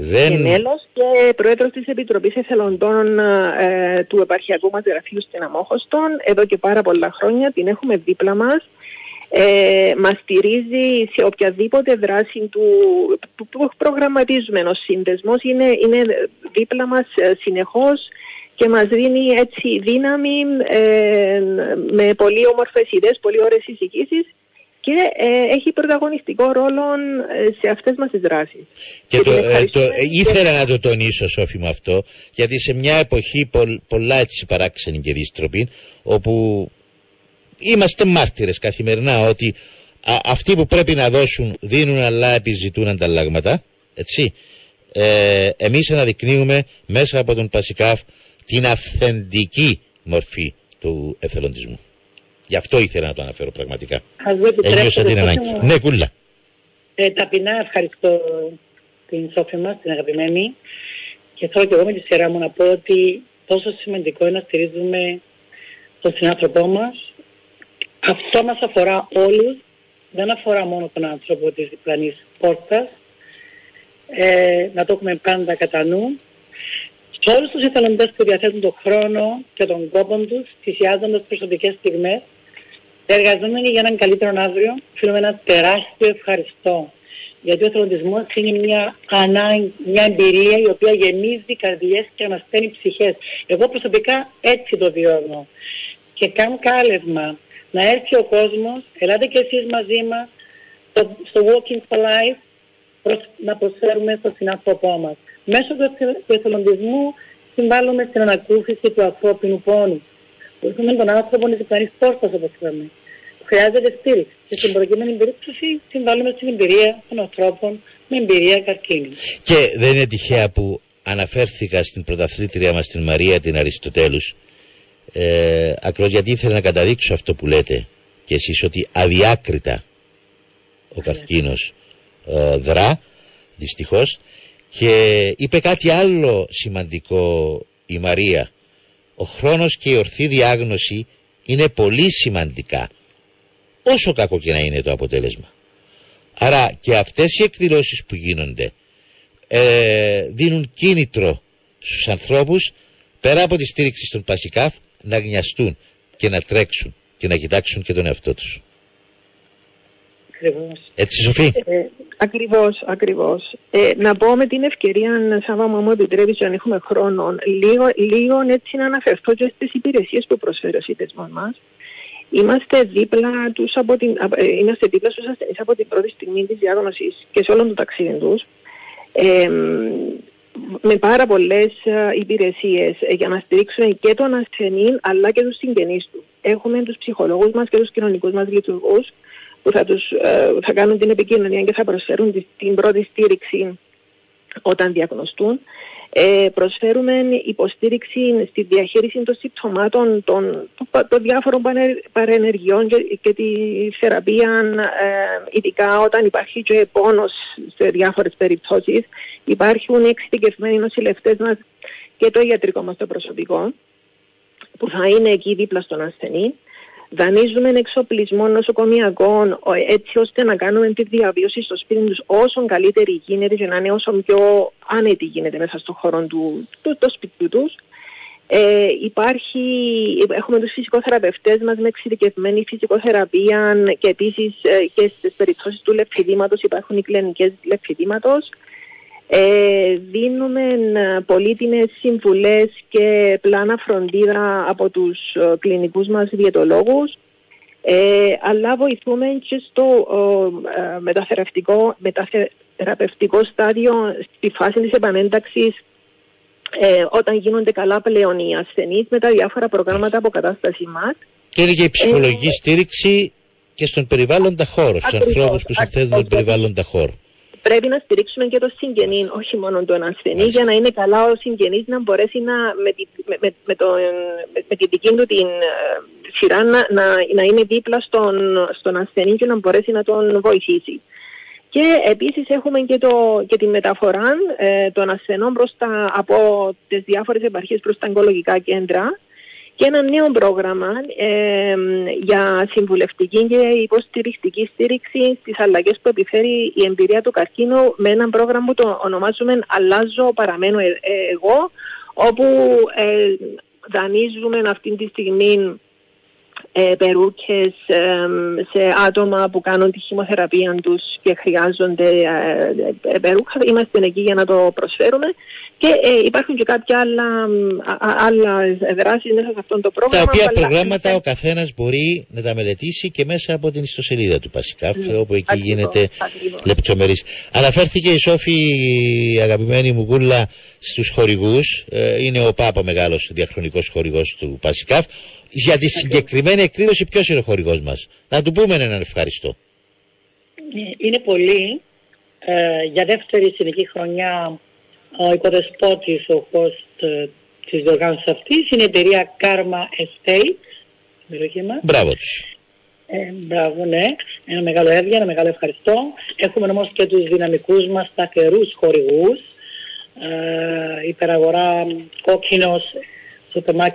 Δεν... Και μέλος και πρόεδρος της Επιτροπής Εθελοντών ε, του επαρχιακού μας γραφείου στην Αμόχωστον. Εδώ και πάρα πολλά χρόνια την έχουμε δίπλα μας. Ε, μας στηρίζει σε οποιαδήποτε δράση του, που, που προγραμματίζουμε. Ο σύνδεσμος είναι, είναι δίπλα μας ε, συνεχώς και μας δίνει έτσι δύναμη ε, με πολύ όμορφες ιδέες, πολύ ωραίες συζητήσεις και ε, έχει πρωταγωνιστικό ρόλο ε, σε αυτές μας τις δράσεις. Και Και το, την ε, το, ευχαριστούμε ε, ήθελα να το τονίσω, Σόφη, μου αυτό, γιατί σε μια εποχή πολλ, πολλά έτσι παράξενη και δίστροπη, όπου είμαστε μάρτυρες καθημερινά ότι α, αυτοί που πρέπει να δώσουν δίνουν αλλά επιζητούν ανταλλάγματα, έτσι. Ε, εμείς αναδεικνύουμε μέσα από τον Πασικάφ την αυθεντική μορφή του εθελοντισμού. Γι' αυτό ήθελα να το αναφέρω πραγματικά. Ας μου επιτρέψετε, Ένιωσα την Σόφη ανάγκη. μου. Ναι, κούλα. Ε, ταπεινά ευχαριστώ την Σόφη μας, την αγαπημένη. Και θέλω και εγώ με τη σειρά μου να πω ότι πόσο σημαντικό είναι να στηρίζουμε τον συνάνθρωπό μας. Αυτό μας αφορά όλους. Δεν αφορά μόνο τον άνθρωπο της διπλανής πόρτας. Ε, να το έχουμε πάντα κατά νου. Σε όλους τους εθελοντές που διαθέτουν τον χρόνο και τον κόπο τους, θυσιάζοντας προσωπικές στιγμές, Εργαζόμενοι για έναν καλύτερο αύριο, θέλουμε ένα τεράστιο ευχαριστώ. Γιατί ο εθελοντισμό είναι μια ανάγκη, μια εμπειρία η οποία γεμίζει καρδιές και ανασταίνει ψυχές. Εγώ προσωπικά έτσι το βιώνω. Και κάνω κάλεσμα να έρθει ο κόσμος, ελάτε και εσείς μαζί μας, στο, στο Walking for Life, προς, να προσφέρουμε στο συνάνθρωπό μας. Μέσω του, εθελ- του εθελοντισμού συμβάλλουμε στην ανακούφιση του ανθρώπινου πόνου. Βοηθούμε τον άνθρωπο να διπλανεί πόρτα, όπως είπαμε. Χρειάζεται στήριξη. Και στην προκειμένη περίπτωση συμβάλλουμε στην εμπειρία των ανθρώπων με εμπειρία καρκίνου. Και δεν είναι τυχαία που αναφέρθηκα στην πρωταθλήτρια μας την Μαρία την Αριστοτέλους. Ε, ακριβώς γιατί ήθελα να καταδείξω αυτό που λέτε και εσείς ότι αδιάκριτα ο καρκίνος ε, δρά δυστυχώς. Και είπε κάτι άλλο σημαντικό η Μαρία. Ο χρόνος και η ορθή διάγνωση είναι πολύ σημαντικά όσο κακό και να είναι το αποτέλεσμα άρα και αυτές οι εκδηλώσεις που γίνονται ε, δίνουν κίνητρο στους ανθρώπους πέρα από τη στήριξη στον Πασικάφ να γνιαστούν και να τρέξουν και να κοιτάξουν και τον εαυτό τους. Ακριβώς. Έτσι Σοφή; Ε, ακριβώς, ακριβώς. Ε, να πω με την ευκαιρία, Σάβα μου, μου επιτρέπεις αν έχουμε χρόνο, λίγο, λίγο έτσι να αναφερθώ και στις υπηρεσίες που προσφέρει ο σύνδεσμος μας. Είμαστε δίπλα, τους από την, α, ε, είμαστε δίπλα στους ασθενείς από την πρώτη στιγμή της διάγνωσης και σε όλον το ταξίδι τους. Ε, με πάρα πολλές ε, υπηρεσίες ε, για να στηρίξουμε και τον ασθενή αλλά και τους συγγενείς του. Έχουμε τους ψυχολόγους μας και τους κοινωνικούς μας λειτουργούς που θα, τους, ε, θα κάνουν την επικοινωνία και θα προσφέρουν τη- την πρώτη στήριξη όταν διαγνωστούν. Ε, προσφέρουμε υποστήριξη στη διαχείριση των συμπτωμάτων των, των, των διάφορων πανε- παρενεργειών και, και τη θεραπεία, ε, ειδικά όταν υπάρχει και πόνος σε διάφορες περιπτώσεις. Υπάρχουν εξειδικευμένοι νοσηλευτές μας και το ιατρικό μας το προσωπικό που θα είναι εκεί δίπλα στον ασθενή. Δανείζουμε εξοπλισμό νοσοκομιακών ο- έτσι ώστε να κάνουμε τη διαβίωση στο σπίτι τους όσο καλύτερη γίνεται και να είναι όσο πιο άνετη γίνεται μέσα στον χώρο του, του, του σπιτιού τους. Ε, υπάρχει, έχουμε τους φυσικοθεραπευτές μας με εξειδικευμένη φυσικοθεραπεία και επίσης ε, και στις περιπτώσεις του λεφιδήματος υπάρχουν οι κλινικές λεφιδήματος. Ε, δίνουμε ε, πολύτιμες συμβουλές και πλάνα φροντίδα από τους ε, κλινικούς μας διαιτολόγους ε, αλλά βοηθούμε και στο ε, ε, μεταθεραπευτικό, μεταθεραπευτικό στάδιο στη φάση της επανένταξης ε, όταν γίνονται καλά πλέον οι ασθενείς με τα διάφορα προγράμματα αποκατάσταση μας. Και είναι και η ψυχολογική στήριξη και στον περιβάλλοντα χώρο, στους Ακριβώς, ανθρώπους που συνθέτουν τον ακριβώς. περιβάλλοντα χώρο. Πρέπει να στηρίξουμε και το συγγενή, όχι μόνο τον ασθενή, για να είναι καλά ο συγγενής να μπορέσει να, με, τη, με, με, με, το, με, με την δική του την ε, σειρά να, να, να είναι δίπλα στον, στον ασθενή και να μπορέσει να τον βοηθήσει. Και επίσης έχουμε και, το, και τη μεταφορά ε, των ασθενών προς τα, από τις διάφορες επαρχίες προς τα ογκολογικά κέντρα και ένα νέο πρόγραμμα ε, για συμβουλευτική και υποστηρικτική στήριξη στις αλλαγές που επιφέρει η εμπειρία του καρκίνου με ένα πρόγραμμα που το ονομάζουμε «Αλλάζω, παραμένω ε- ε- εγώ» όπου ε, δανείζουμε αυτή τη στιγμή ε, περούκες ε, σε άτομα που κάνουν τη χημοθεραπεία τους και χρειάζονται ε, ε, περούκα. Είμαστε εκεί για να το προσφέρουμε και ε, υπάρχουν και κάποια άλλα, α, α, άλλα δράσεις μέσα σε αυτό το πρόγραμμα. Τα οποία αλλά- προγράμματα ο καθένας μπορεί να τα μελετήσει και μέσα από την ιστοσελίδα του Πασικάφ, όπου εκεί ακριβώς, γίνεται ακριβώς. λεπτομερής. Αναφέρθηκε η Σόφη, η αγαπημένη μου γούλα, στους χορηγούς. Ε, είναι ο Πάπα μεγάλος διαχρονικός χορηγός του Πασικάφ. Για τη συγκεκριμένη εκδήλωση ποιος είναι ο χορηγός μας; Να του πούμε έναν ευχαριστώ. Ε, Είναι πολύ. Ε, για δεύτερη συνεχή χρονιά ο οικοδεσπότης, ο host ε, της διοργάνωσης αυτής είναι η εταιρεία Karma Estate, η περιοχή μας. Μπράβο τους. Ε, μπράβο, ναι. Ένα μεγάλο έβγαινο, ένα μεγάλο ευχαριστώ. Έχουμε όμως και τους δυναμικούς μας σταθερούς χορηγούς. Ε, υπεραγορά κόκκινος, σούπερ μάρκετ.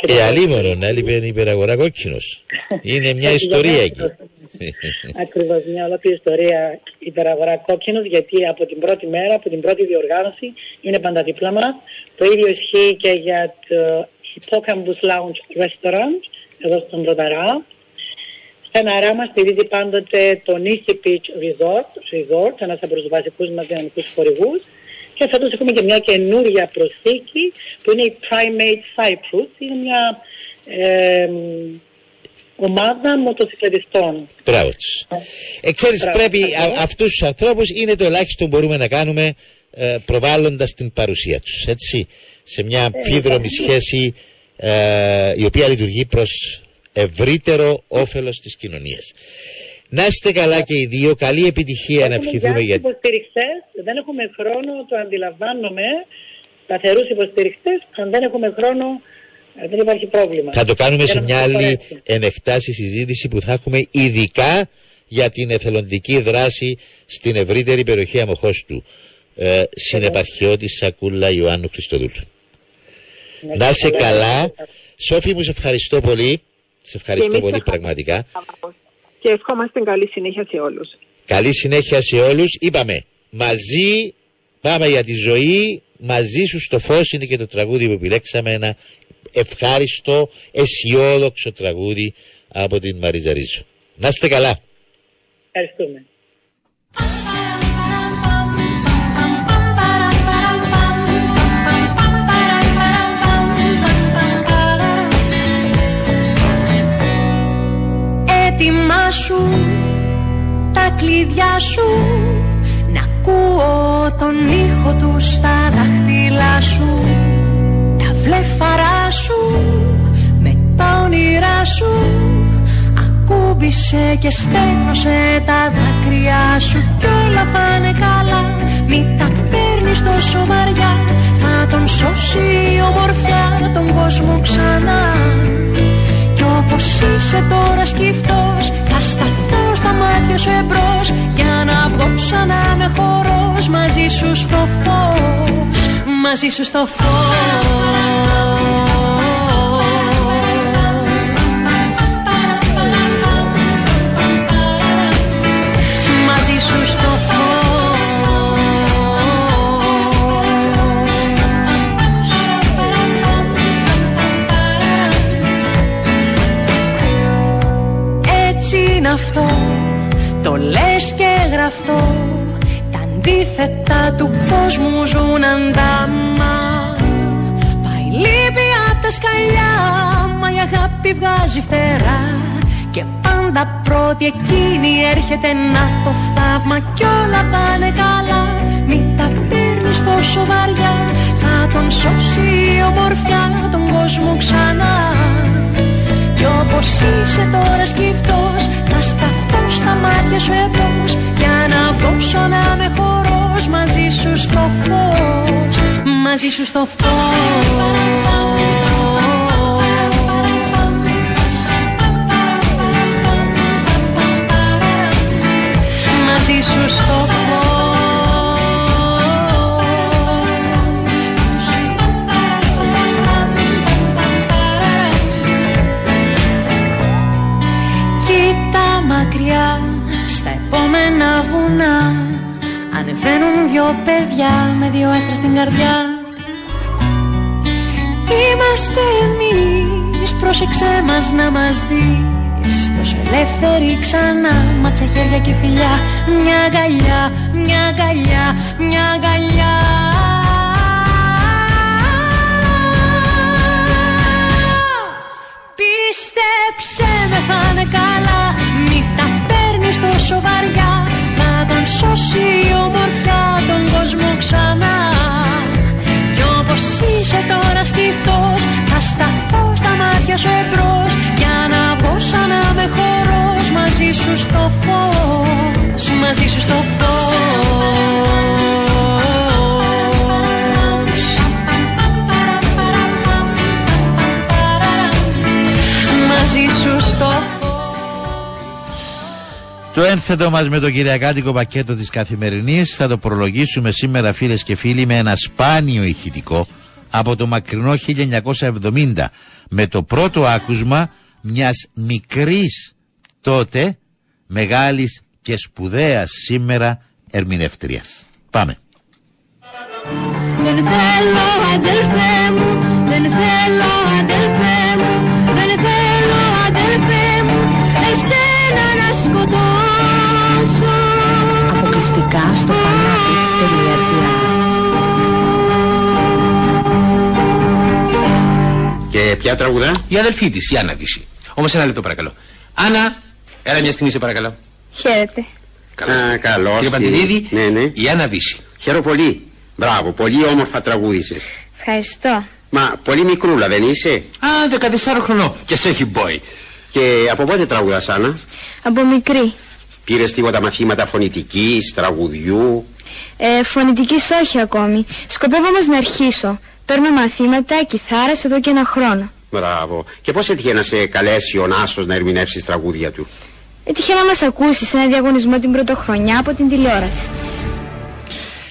Ε, αλίμονο να έλειπε η υπεραγορά κόκκινος. Είναι μια ιστορία εκεί. Ακριβώς μια ολόκληρη ιστορία υπεραγορά κόκκινος γιατί από την πρώτη μέρα, από την πρώτη διοργάνωση είναι πάντα δίπλα μας. Το ίδιο ισχύει και για το Hippocampus Lounge Restaurant εδώ στον Ροδαρά. στεναρά μας στηρίζει πάντοτε το Nisi Beach Resort, Resort ένας από τους βασικούς μας δυναμικούς χορηγούς και φέτος έχουμε και μια καινούρια προσθήκη που είναι η Primate Cyprus. Είναι μια ε, ομάδα μοτοσυκλετιστών. Μπράβο τους. Ε, ξέρεις, Μπράβο, πρέπει μπράβο. α, αυτούς τους ανθρώπους είναι το ελάχιστο που μπορούμε να κάνουμε ε, προβάλλοντας την παρουσία τους, έτσι, σε μια Ε, αμφίδρομη σχέση ε, η οποία λειτουργεί προς ευρύτερο όφελος της κοινωνίας. Να είστε καλά και οι δύο, καλή επιτυχία να Έχουμε ευχηθούμε και για... άλλους υποστηριχτές, δεν έχουμε χρόνο, το αντιλαμβάνομαι, σταθερούς υποστηριχτές, αν δεν έχουμε χρόνο ε, δεν υπάρχει πρόβλημα. Θα το κάνουμε Για σε να μια μας άλλη προχωρέσει. ενεκτάση συζήτηση που θα έχουμε ειδικά για την εθελοντική δράση στην ευρύτερη περιοχή Αμοχώστου. Ε, συνεπαρχιώτης Σακούλα Ιωάννου Χριστοδούλου. Να είσαι καλά. Σόφη μου, σε ευχαριστώ πολύ. Σε ευχαριστώ εμείς πολύ ευχαριστούμε. πραγματικά. Και ευχόμαστε καλή συνέχεια σε όλους. Καλή συνέχεια σε όλους. Είπαμε, μαζί πάμε για τη ζωή, μαζί σου στο φως είναι και το τραγούδι που επιλέξαμε, ένα ευχάριστο, αισιόδοξο τραγούδι από την Μαρίζα Ρίζο. Να είστε καλά. Ευχαριστούμε. Έτοιμά σου τα κλειδιά σου Να ακούω τον ήχο του στα δάχτυλά σου Τα βλέφαρά σου με τα όνειρά σου Ακούμπησε και στέγνωσε τα δάκρυά σου Κι όλα θα είναι καλά Μη τα παίρνεις τόσο βαριά Θα τον σώσει η ομορφιά τον κόσμο ξανά κι όπως είσαι τώρα σκυφτός Θα σταθώ στα μάτια σου εμπρός Για να βγω σαν να με χορός Μαζί σου στο φως Μαζί σου στο φως αυτό Το λες και γραφτό Τα αντίθετα του κόσμου ζουν αντάμα. Πάει λύπη απ' τα σκαλιά Μα η αγάπη βγάζει φτερά. Και πάντα πρώτη εκείνη έρχεται να το θαύμα Κι όλα θα είναι καλά. Μην τα παίρνεις τόσο βαριά Θα τον σώσει η ομορφιά τον κόσμο ξανά. Κι όπως είσαι τώρα σκυφτός Θα σταθώ στα μάτια σου εμπρός Για να βγω σαν να με χορός. Μαζί σου στο φως Μαζί σου στο φως. Μαζί σου στο μακριά στα επόμενα βουνά. Ανεβαίνουν δυο παιδιά με δυο άστρα στην καρδιά. Είμαστε εμείς, πρόσεξέ μας να μας δεις. Τόσο ελεύθεροι ξανά, μάτσα χέρια και φιλιά. Μια αγκαλιά, μια αγκαλιά, μια αγκαλιά τον σώσει η ομορφιά τον κόσμο ξανά. Κι όπως είσαι τώρα σκυφτός Θα σταθώ στα μάτια σου εμπρός Για να βγω σαν να με χορός Μαζί σου στο φως Μαζί σου στο φως. Μαζί σου στο Το ένθετο μας με το κυριακάτικο πακέτο της καθημερινής θα το προλογίσουμε σήμερα φίλες και φίλοι με ένα σπάνιο ηχητικό από το μακρινό 1970 με το πρώτο άκουσμα μιας μικρής τότε μεγάλης και σπουδαίας σήμερα ερμηνευτρίας. Πάμε. Δεν θέλω αδελφέ μου, δεν θέλω Ποια τραγουδά; Η αδελφή της, η Άννα Βύση. Όμως ένα λεπτό παρακαλώ. Άννα, έλα μια στιγμή σε παρακαλώ. Χαίρετε. Καλώς Α, ήρθατε. καλώς Κύριε τη. Παντελίδη, Ναι, ναι. η Άννα Βύση. Χαίρομαι πολύ. Μπράβο, πολύ όμορφα τραγούδισες. Ευχαριστώ. Μα πολύ μικρούλα δεν είσαι; Α, 14 χρονών και σε έχει μπόι. Και από πότε τραγουδάς Άννα; Από μικρή. Πήρες τίποτα μαθήματα φωνητικής, τραγουδιού; Ε, φωνητικής όχι ακόμη. Σκοπεύω όμως να αρχίσω. Παίρνω μαθήματα κιθάρας εδώ και ένα χρόνο. Μπράβο. Και πώς έτυχε να σε καλέσει ο Νάσος να ερμηνεύσεις τραγούδια του; Έτυχε να μας ακούσει σε ένα διαγωνισμό την πρωτοχρονιά από την τηλεόραση.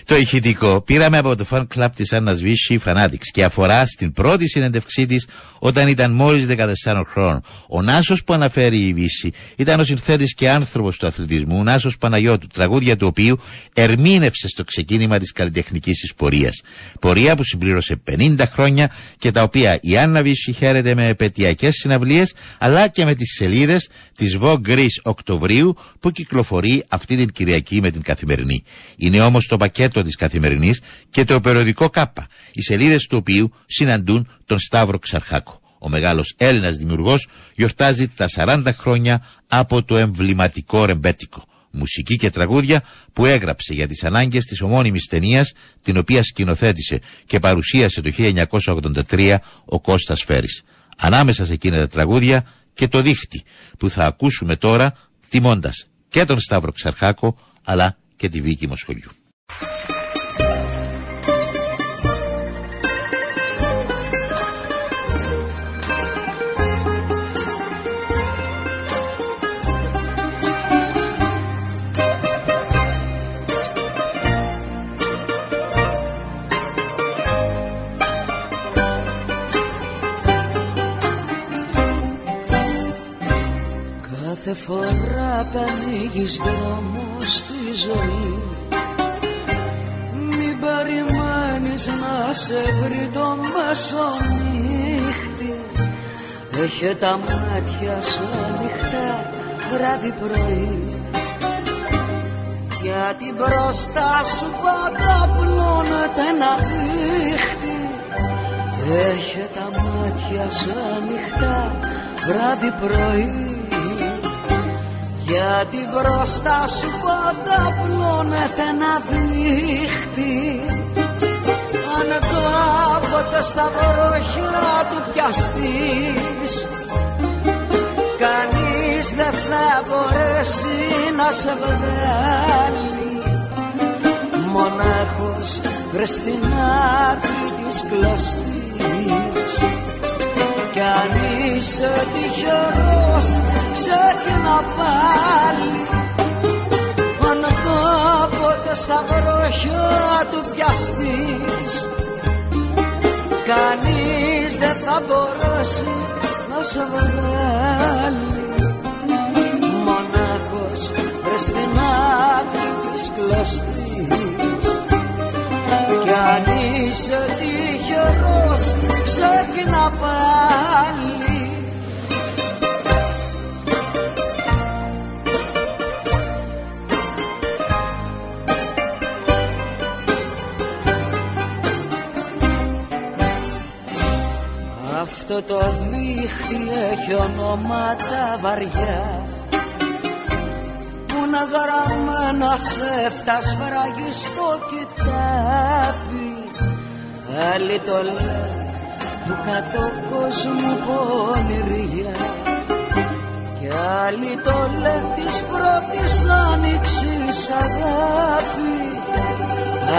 Το ηχητικό πήραμε από το fan club της Άννας Βύσης Fanatics και αφορά στην πρώτη συνέντευξή της όταν ήταν μόλις 14 χρόνων. Ο Νάσος που αναφέρει η Βύση ήταν ο συνθέτης και άνθρωπος του αθλητισμού, ο Νάσος Παναγιώτου, τραγούδια του οποίου ερμήνευσε στο ξεκίνημα της καλλιτεχνικής της πορείας. Πορεία που συμπλήρωσε 50 χρόνια και τα οποία η Άννα Βύση χαίρεται με επαιτειακές συναυλίες αλλά και με τις σελίδες της Vogue Greece Οκτωβρίου που κυκλοφορεί αυτή την Κυριακή με την Καθημερινή. Είναι όμως το πακέτο της Καθημερινής και το περιοδικό ΚΑΠΑ, οι σελίδες του οποίου συναντούν τον Σταύρο Ξαρχάκο. Ο μεγάλος Έλληνας δημιουργός γιορτάζει τα 40 χρόνια από το εμβληματικό ρεμπέτικο. Μουσική και τραγούδια που έγραψε για τις ανάγκες της ομώνυμης ταινίας, την οποία σκηνοθέτησε και παρουσίασε το 1983 ο Κώστας Φέρης. Ανάμεσα σε εκείνα τα τραγούδια και το δίχτυ που θα ακούσουμε τώρα τιμώντας και τον Σταύρο Ξαρχάκο αλλά και τη Βίκη Μοσχολιού. Που ανοίγεις δρόμο στη ζωή. Μην περιμένεις να σε βρει το μεσονύχτη. Έχε τα μάτια σου ανοιχτά βράδυ πρωί. Γιατί μπροστά σου πάντα πλώνεται ένα δίχτυ. Έχε τα μάτια σου ανοιχτά βράδυ πρωί γιατί μπροστά σου πάντα πλώνεται ένα δίχτυ. Αν κάποτε στα βροχιά του πιαστείς Κανείς δεν θα μπορέσει να σε βγάλει. Μονάχος βρες στην άκρη της κλωστής. Κι αν είσαι τυχερός ξεκινά πάλι. Αν κάποτε στα βροχιά του πιαστείς. Κανείς δεν θα μπορέσει να σε βγάλει. Μονάχος βρες στην άκρη της κλωστής. Κι αν είσαι τυχερός ξεκινά πάλι Αυτό το δίχτυ έχει ονόματα βαριά. Που είναι γραμμένα σε φτασφράγει στο κοιτάπι. Άλλοι το λένε του κάτω κόσμου πονηριά. Κι άλλοι το λένε της πρώτης άνοιξης αγάπη.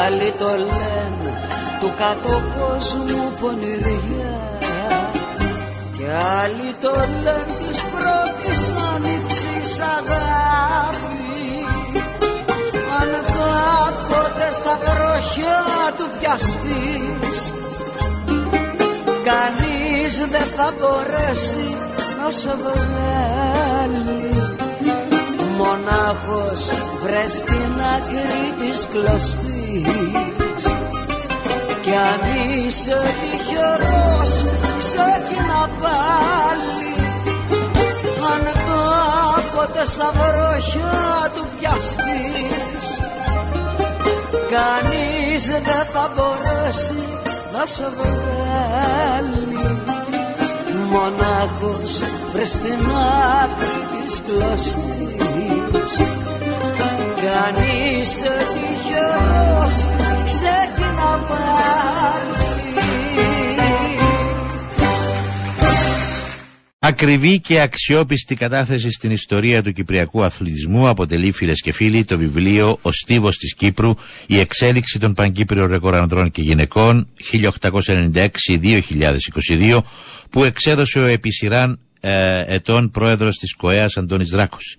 Άλλοι το λένε του κάτω κόσμου πονηριά Κι άλλοι το λένε της πρώτης άνοιξης αγάπη. Αν κάποτε στα βροχιά του πιαστείς Κανείς δεν θα μπορέσει να σε βγάλει. Μονάχος βρες την άκρη της κλωστής. Κι αν είσαι τυχερός στα βροχιά του πιαστείς. Κανείς δεν θα μπορέσει να σε βγάλει. Μονάχος βρες στην άκρη της κλωστής. Κανείς τυχερός ξεκινά πάλι Ακριβή και αξιόπιστη κατάθεση στην ιστορία του Κυπριακού αθλητισμού αποτελεί φίλες και φίλοι το βιβλίο Ο Στίβος της Κύπρου, η εξέλιξη των Παγκύπριων ρεκόρ ανδρών και γυναικών 1896-2022, που εξέδωσε ο επί σειράν ε, ετών πρόεδρος της ΚΟΕΑ Αντώνης Δράκος.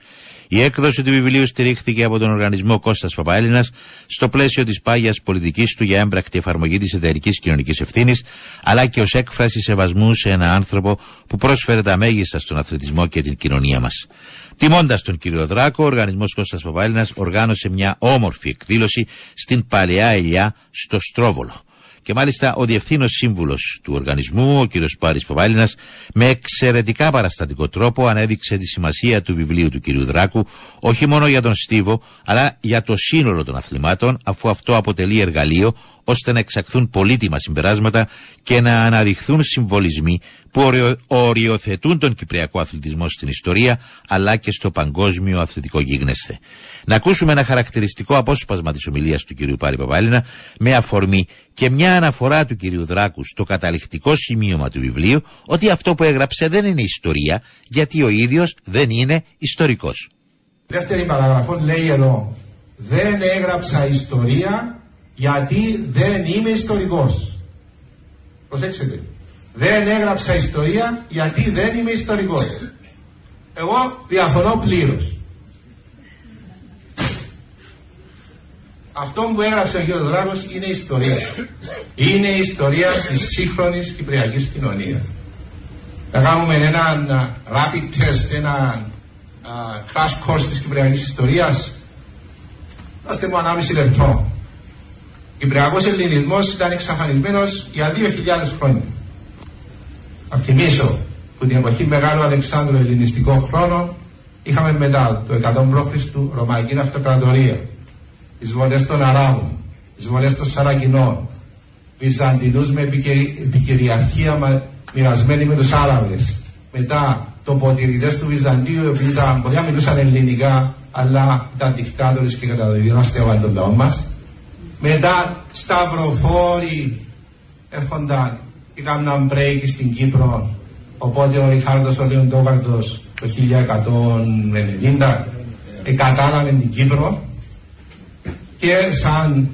Η έκδοση του βιβλίου στηρίχθηκε από τον οργανισμό Κώστας Παπαέλληνας στο πλαίσιο της πάγιας πολιτικής του για έμπρακτη εφαρμογή της εταιρικής κοινωνικής ευθύνης, αλλά και ως έκφραση σεβασμού σε ένα άνθρωπο που πρόσφερε τα μέγιστα στον αθλητισμό και την κοινωνία μας. Τιμώντας τον κύριο Δράκο, ο οργανισμός Κώστας Παπαέλληνας οργάνωσε μια όμορφη εκδήλωση στην Παλαιά Ηλιά στο Στρόβολο. Και μάλιστα ο διευθύνων σύμβουλος του οργανισμού, ο κ. Πάρης Παπάλινα, με εξαιρετικά παραστατικό τρόπο ανέδειξε τη σημασία του βιβλίου του κ. Δράκου, όχι μόνο για τον Στίβο, αλλά για το σύνολο των αθλημάτων, αφού αυτό αποτελεί εργαλείο ώστε να εξαχθούν πολύτιμα συμπεράσματα και να αναδειχθούν συμβολισμοί που οριοθετούν τον κυπριακό αθλητισμό στην ιστορία αλλά και στο παγκόσμιο αθλητικό γίγνεσθε. Να ακούσουμε ένα χαρακτηριστικό απόσπασμα της ομιλίας του κ. Πάρη Παπάλινα με αφορμή και μια αναφορά του κ. Δράκου στο καταληκτικό σημείωμα του βιβλίου ότι αυτό που έγραψε δεν είναι ιστορία γιατί ο ίδιος δεν είναι ιστορικός. Δεύτερη παραγραφό λέει εδώ δεν έγραψα ιστορία γιατί δεν είμαι ιστορικός. Προσέξτε. Δεν έγραψα ιστορία γιατί δεν είμαι ιστορικός. Εγώ διαφωνώ πλήρως. Αυτό που έγραψε ο κ. Δράγος είναι ιστορία. Είναι η ιστορία της σύγχρονης κυπριακής κοινωνίας. Θα κάνουμε ένα rapid test, ένα crash course της κυπριακής ιστορίας. Δώστε μου 1,5 λεπτό. Κυπριακός ελληνισμός ήταν εξαφανισμένος για 2.000 χρόνια. Θα θυμίσω που την εποχή Μεγάλου Αλεξάνδρου ελληνιστικό χρόνο είχαμε μετά το 100 π.Χ. Ρωμαϊκή Αυτοκρατορία, εισβολές των Αράβων, εισβολές των Σαρακινών, Βυζαντινούς με επικυριαρχία μοιρασμένοι με τους Άραβες, μετά τοποτηρητές του Βυζαντίου, οι οποίοι ήταν, μπορεί να μιλούσαν ελληνικά, αλλά ήταν δικτάτορες και καταδιδράστευαν τον λαό μας. Μετά σταυροφόροι έρχονταν, έκαναν break στην Κύπρο, οπότε ο Ριχάρδος ο Λεοντόβαρδος το 1190 εκατάλαβε την Κύπρο και σαν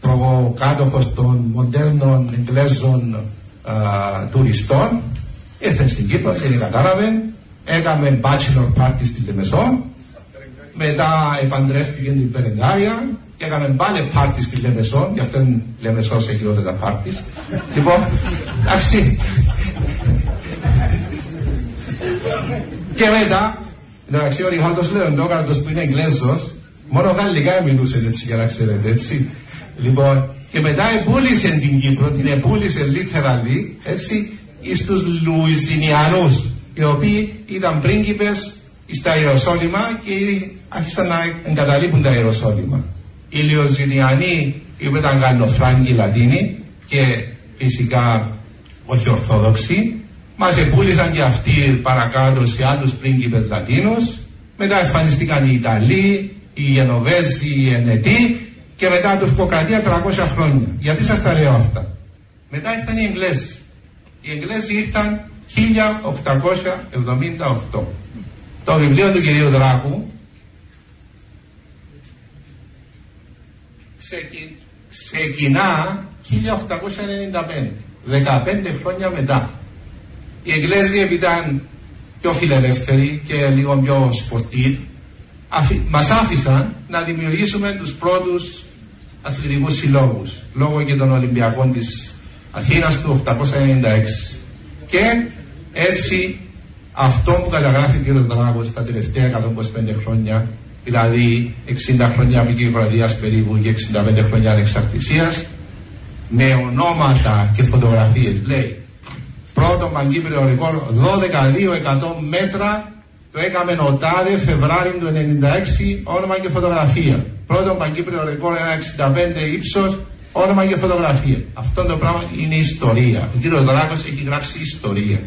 προκάτοχος των μοντέρνων Εγγλέζων α, τουριστών ήρθε στην Κύπρο και την κατάλαβε. Έκαμε bachelor party στη Λεμεσό μετά επαντρεύτηκε την Περεντάρια και έκαμε πάλι πάρτι στη Λεμεσό, γι' αυτό είναι Λεμεσό σε χειρότερα πάρτις. λοιπόν, εντάξει. και μετά, εντάξει, ο Ριχάλτος Λεοντόκρατος που είναι Εγγλέζος, μόνο γαλλικά μιλούσε έτσι για να ξέρετε, έτσι. Λοιπόν, και μετά επούλησε την Κύπρο, την επούλησε literally, έτσι, στους Λουιζινιανούς, οι οποίοι ήταν πρίγκιπες στα Ιεροσόλυμα και άρχισαν να εγκαταλείπουν τα Ιεροσόλυμα. Οι Λιοζινιανοί ήταν Γαλλοφράγκοι Λατίνοι και φυσικά όχι Ορθόδοξοι. Μας επούλησαν και αυτοί παρακάτω σε άλλους πρίγκιπες Λατίνους. Μετά εμφανιστήκαν οι Ιταλοί, οι Γενοβέζοι, οι Ενετοί και μετά Τουρκοκρατία 300 χρόνια. Γιατί σας τα λέω αυτά. Μετά ήρθαν οι Εγγλέζοι. Οι Εγγλέζοι ήρθαν 1878. Το βιβλίο του κυρίου Δράκου ξεκινά 1895, 15 χρόνια μετά. Οι Εγγλέζοι ήταν πιο φιλελεύθεροι και λίγο πιο σπορτήρ, μας άφησαν να δημιουργήσουμε τους πρώτους αθλητικούς συλλόγους λόγω και των Ολυμπιακών της Αθήνας του 896 και έτσι αυτό που καταγράφει ο κ. Δράγος τα τελευταία 125 χρόνια δηλαδή 60 χρόνια απεικιοκρατίας περίπου και 65 χρόνια ανεξαρτησίας με ονόματα και φωτογραφίες λέει πρώτο παγκύπριο ρεκόρ 12.200 μέτρα το έκαμε ο Τάδε Φεβράριο του 96 όνομα και φωτογραφία πρώτο παγκύπριο ρεκόρ 1,65 ύψος όνομα και φωτογραφία. Αυτό το πράγμα είναι ιστορία. Ο κύριος Δράκος έχει γράψει ιστορία.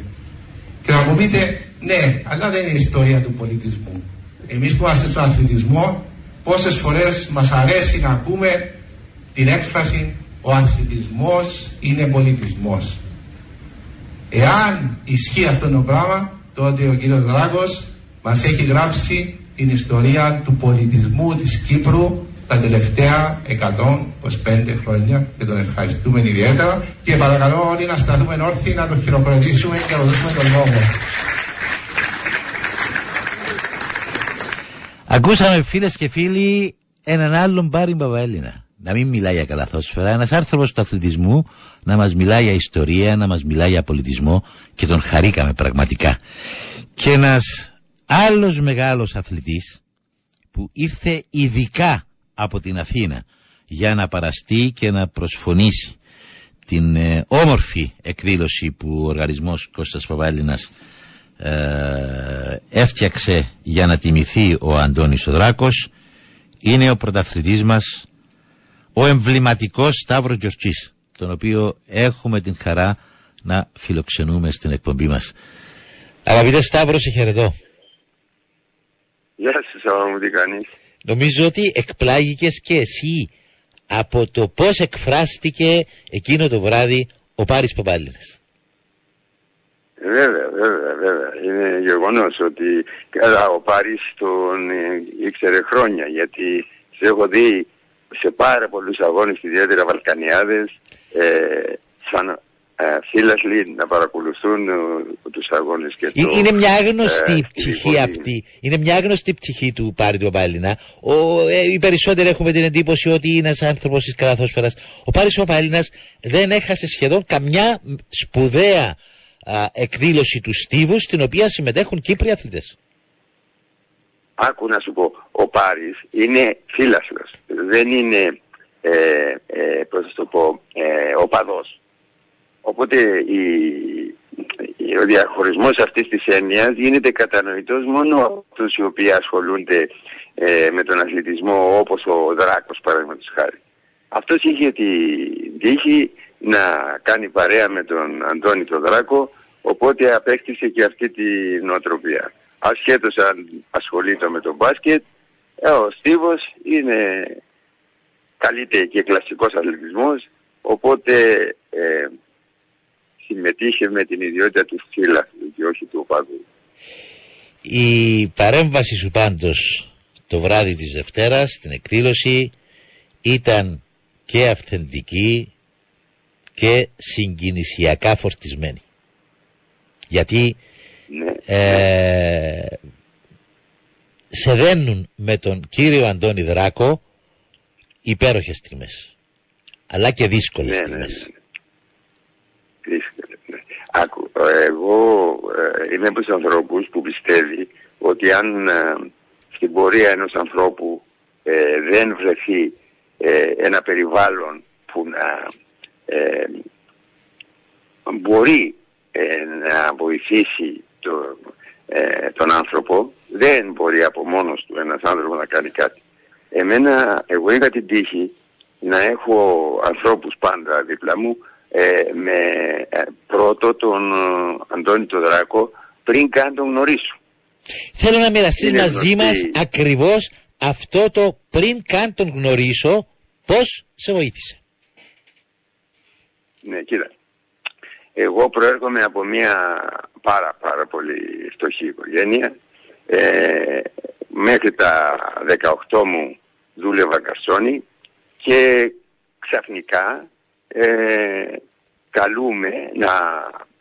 Και θα μου πείτε, ναι, αλλά δεν είναι η ιστορία του πολιτισμού. Εμείς που είμαστε στον αθλητισμό, πόσες φορές μας αρέσει να ακούμε την έκφραση ο αθλητισμός είναι πολιτισμός. Εάν ισχύει αυτό το πράγμα, τότε ο κύριος Δράκος μας έχει γράψει την ιστορία του πολιτισμού της Κύπρου τα τελευταία 125 χρόνια και τον ευχαριστούμε ιδιαίτερα και παρακαλώ όλοι να σταθούμε όρθιοι να τον χειροκροτήσουμε και να δώσουμε τον λόγο. Ακούσαμε φίλες και φίλοι έναν άλλον Μπάρι Μπαβαέλληνα να μην μιλάει για καλαθόσφαιρα, ένας άνθρωπος του αθλητισμού να μας μιλάει για ιστορία, να μας μιλάει για πολιτισμό και τον χαρήκαμε πραγματικά. Και ένας άλλος μεγάλος αθλητής που ήρθε ειδικά από την Αθήνα για να παραστεί και να προσφωνήσει την ε, όμορφη εκδήλωση που ο οργανισμός Κώστας Παπάλινας ε, έφτιαξε για να τιμηθεί ο Αντώνης ο Δράκος είναι ο πρωταθλητής μας ο εμβληματικός Σταύρος Γιωστής, τον οποίο έχουμε την χαρά να φιλοξενούμε στην εκπομπή μας. Αγαπητέ Σταύρο, σε χαιρετώ. Γεια σου, Σάβα μου, τι κάνεις; Νομίζω ότι εκπλάγηκες και εσύ από το πώς εκφράστηκε εκείνο το βράδυ ο Πάρης Παπάλινας. Βέβαια, βέβαια, βέβαια. Είναι γεγονός ότι καλά, ο Πάρης τον ε, ήξερε χρόνια γιατί σε έχω δει σε πάρα πολλούς αγώνες, ιδιαίτερα Βαλκανιάδες, ε, σαν ε, φίλαθλοι να παρακολουθούν ε, τους αγώνες και το, Είναι μια άγνωστη ε, ψυχή αυτή. Είναι μια άγνωστη ψυχή του Πάρη του Παπαλίνα. Ο, ε, οι περισσότεροι έχουμε την εντύπωση ότι είναι ένας άνθρωπος της καλαθόσφαιρας. Ο Πάρης του δεν έχασε σχεδόν καμιά σπουδαία α, εκδήλωση του Στίβου στην οποία συμμετέχουν Κύπροι αθλητές άκου να σου πω, ο Πάρης είναι φίλαθλος, δεν είναι, ε, ε, πώς θα το πω, ε, οπαδός. Οπότε η, ο διαχωρισμός αυτής της έννοιας γίνεται κατανοητός μόνο από τους οι οποίοι ασχολούνται ε, με τον αθλητισμό όπως ο Δράκος παραδείγματος χάρη. Αυτός είχε τη τύχη να κάνει παρέα με τον Αντώνη τον Δράκο οπότε απέκτησε και αυτή τη νοοτροπία ασχέτως αν ασχολείται με τον μπάσκετ, ε, ο Στίβος είναι καλείται και κλασικός αθλητισμός, οπότε ε, συμμετείχε με την ιδιότητα του φύλλα και όχι του οπαδού. Η παρέμβαση σου πάντως το βράδυ της Δευτέρας στην εκδήλωση ήταν και αυθεντική και συγκινησιακά φορτισμένη. Γιατί ναι. Ε, σε δένουν με τον κύριο Αντώνη Δράκο υπέροχες στιγμές αλλά και δύσκολες ναι, ναι στιγμές. Ναι, ναι. Άκου, εγώ ε, είμαι από τους ανθρώπους που πιστεύει ότι αν ε, στην πορεία ενός ανθρώπου ε, δεν βρεθεί ε, ένα περιβάλλον που να μπορεί να βοηθήσει το, ε, τον άνθρωπο δεν μπορεί από μόνος του ένας άνθρωπος να κάνει κάτι. Εμένα, εγώ είχα την τύχη να έχω ανθρώπους πάντα δίπλα μου ε, με ε, πρώτο τον ε, Αντώνη τον Δράκο πριν καν τον γνωρίσω. Θέλω να μοιραστείς μαζί γνωστή... μας ακριβώς αυτό το πριν καν τον γνωρίσω πώς σε βοήθησε. Ναι, κοίτα. Εγώ προέρχομαι από μια πάρα πάρα πολύ φτωχή οικογένεια. Ε, μέχρι τα 18 μου δούλευα κασόνι και ξαφνικά ε, καλούμε να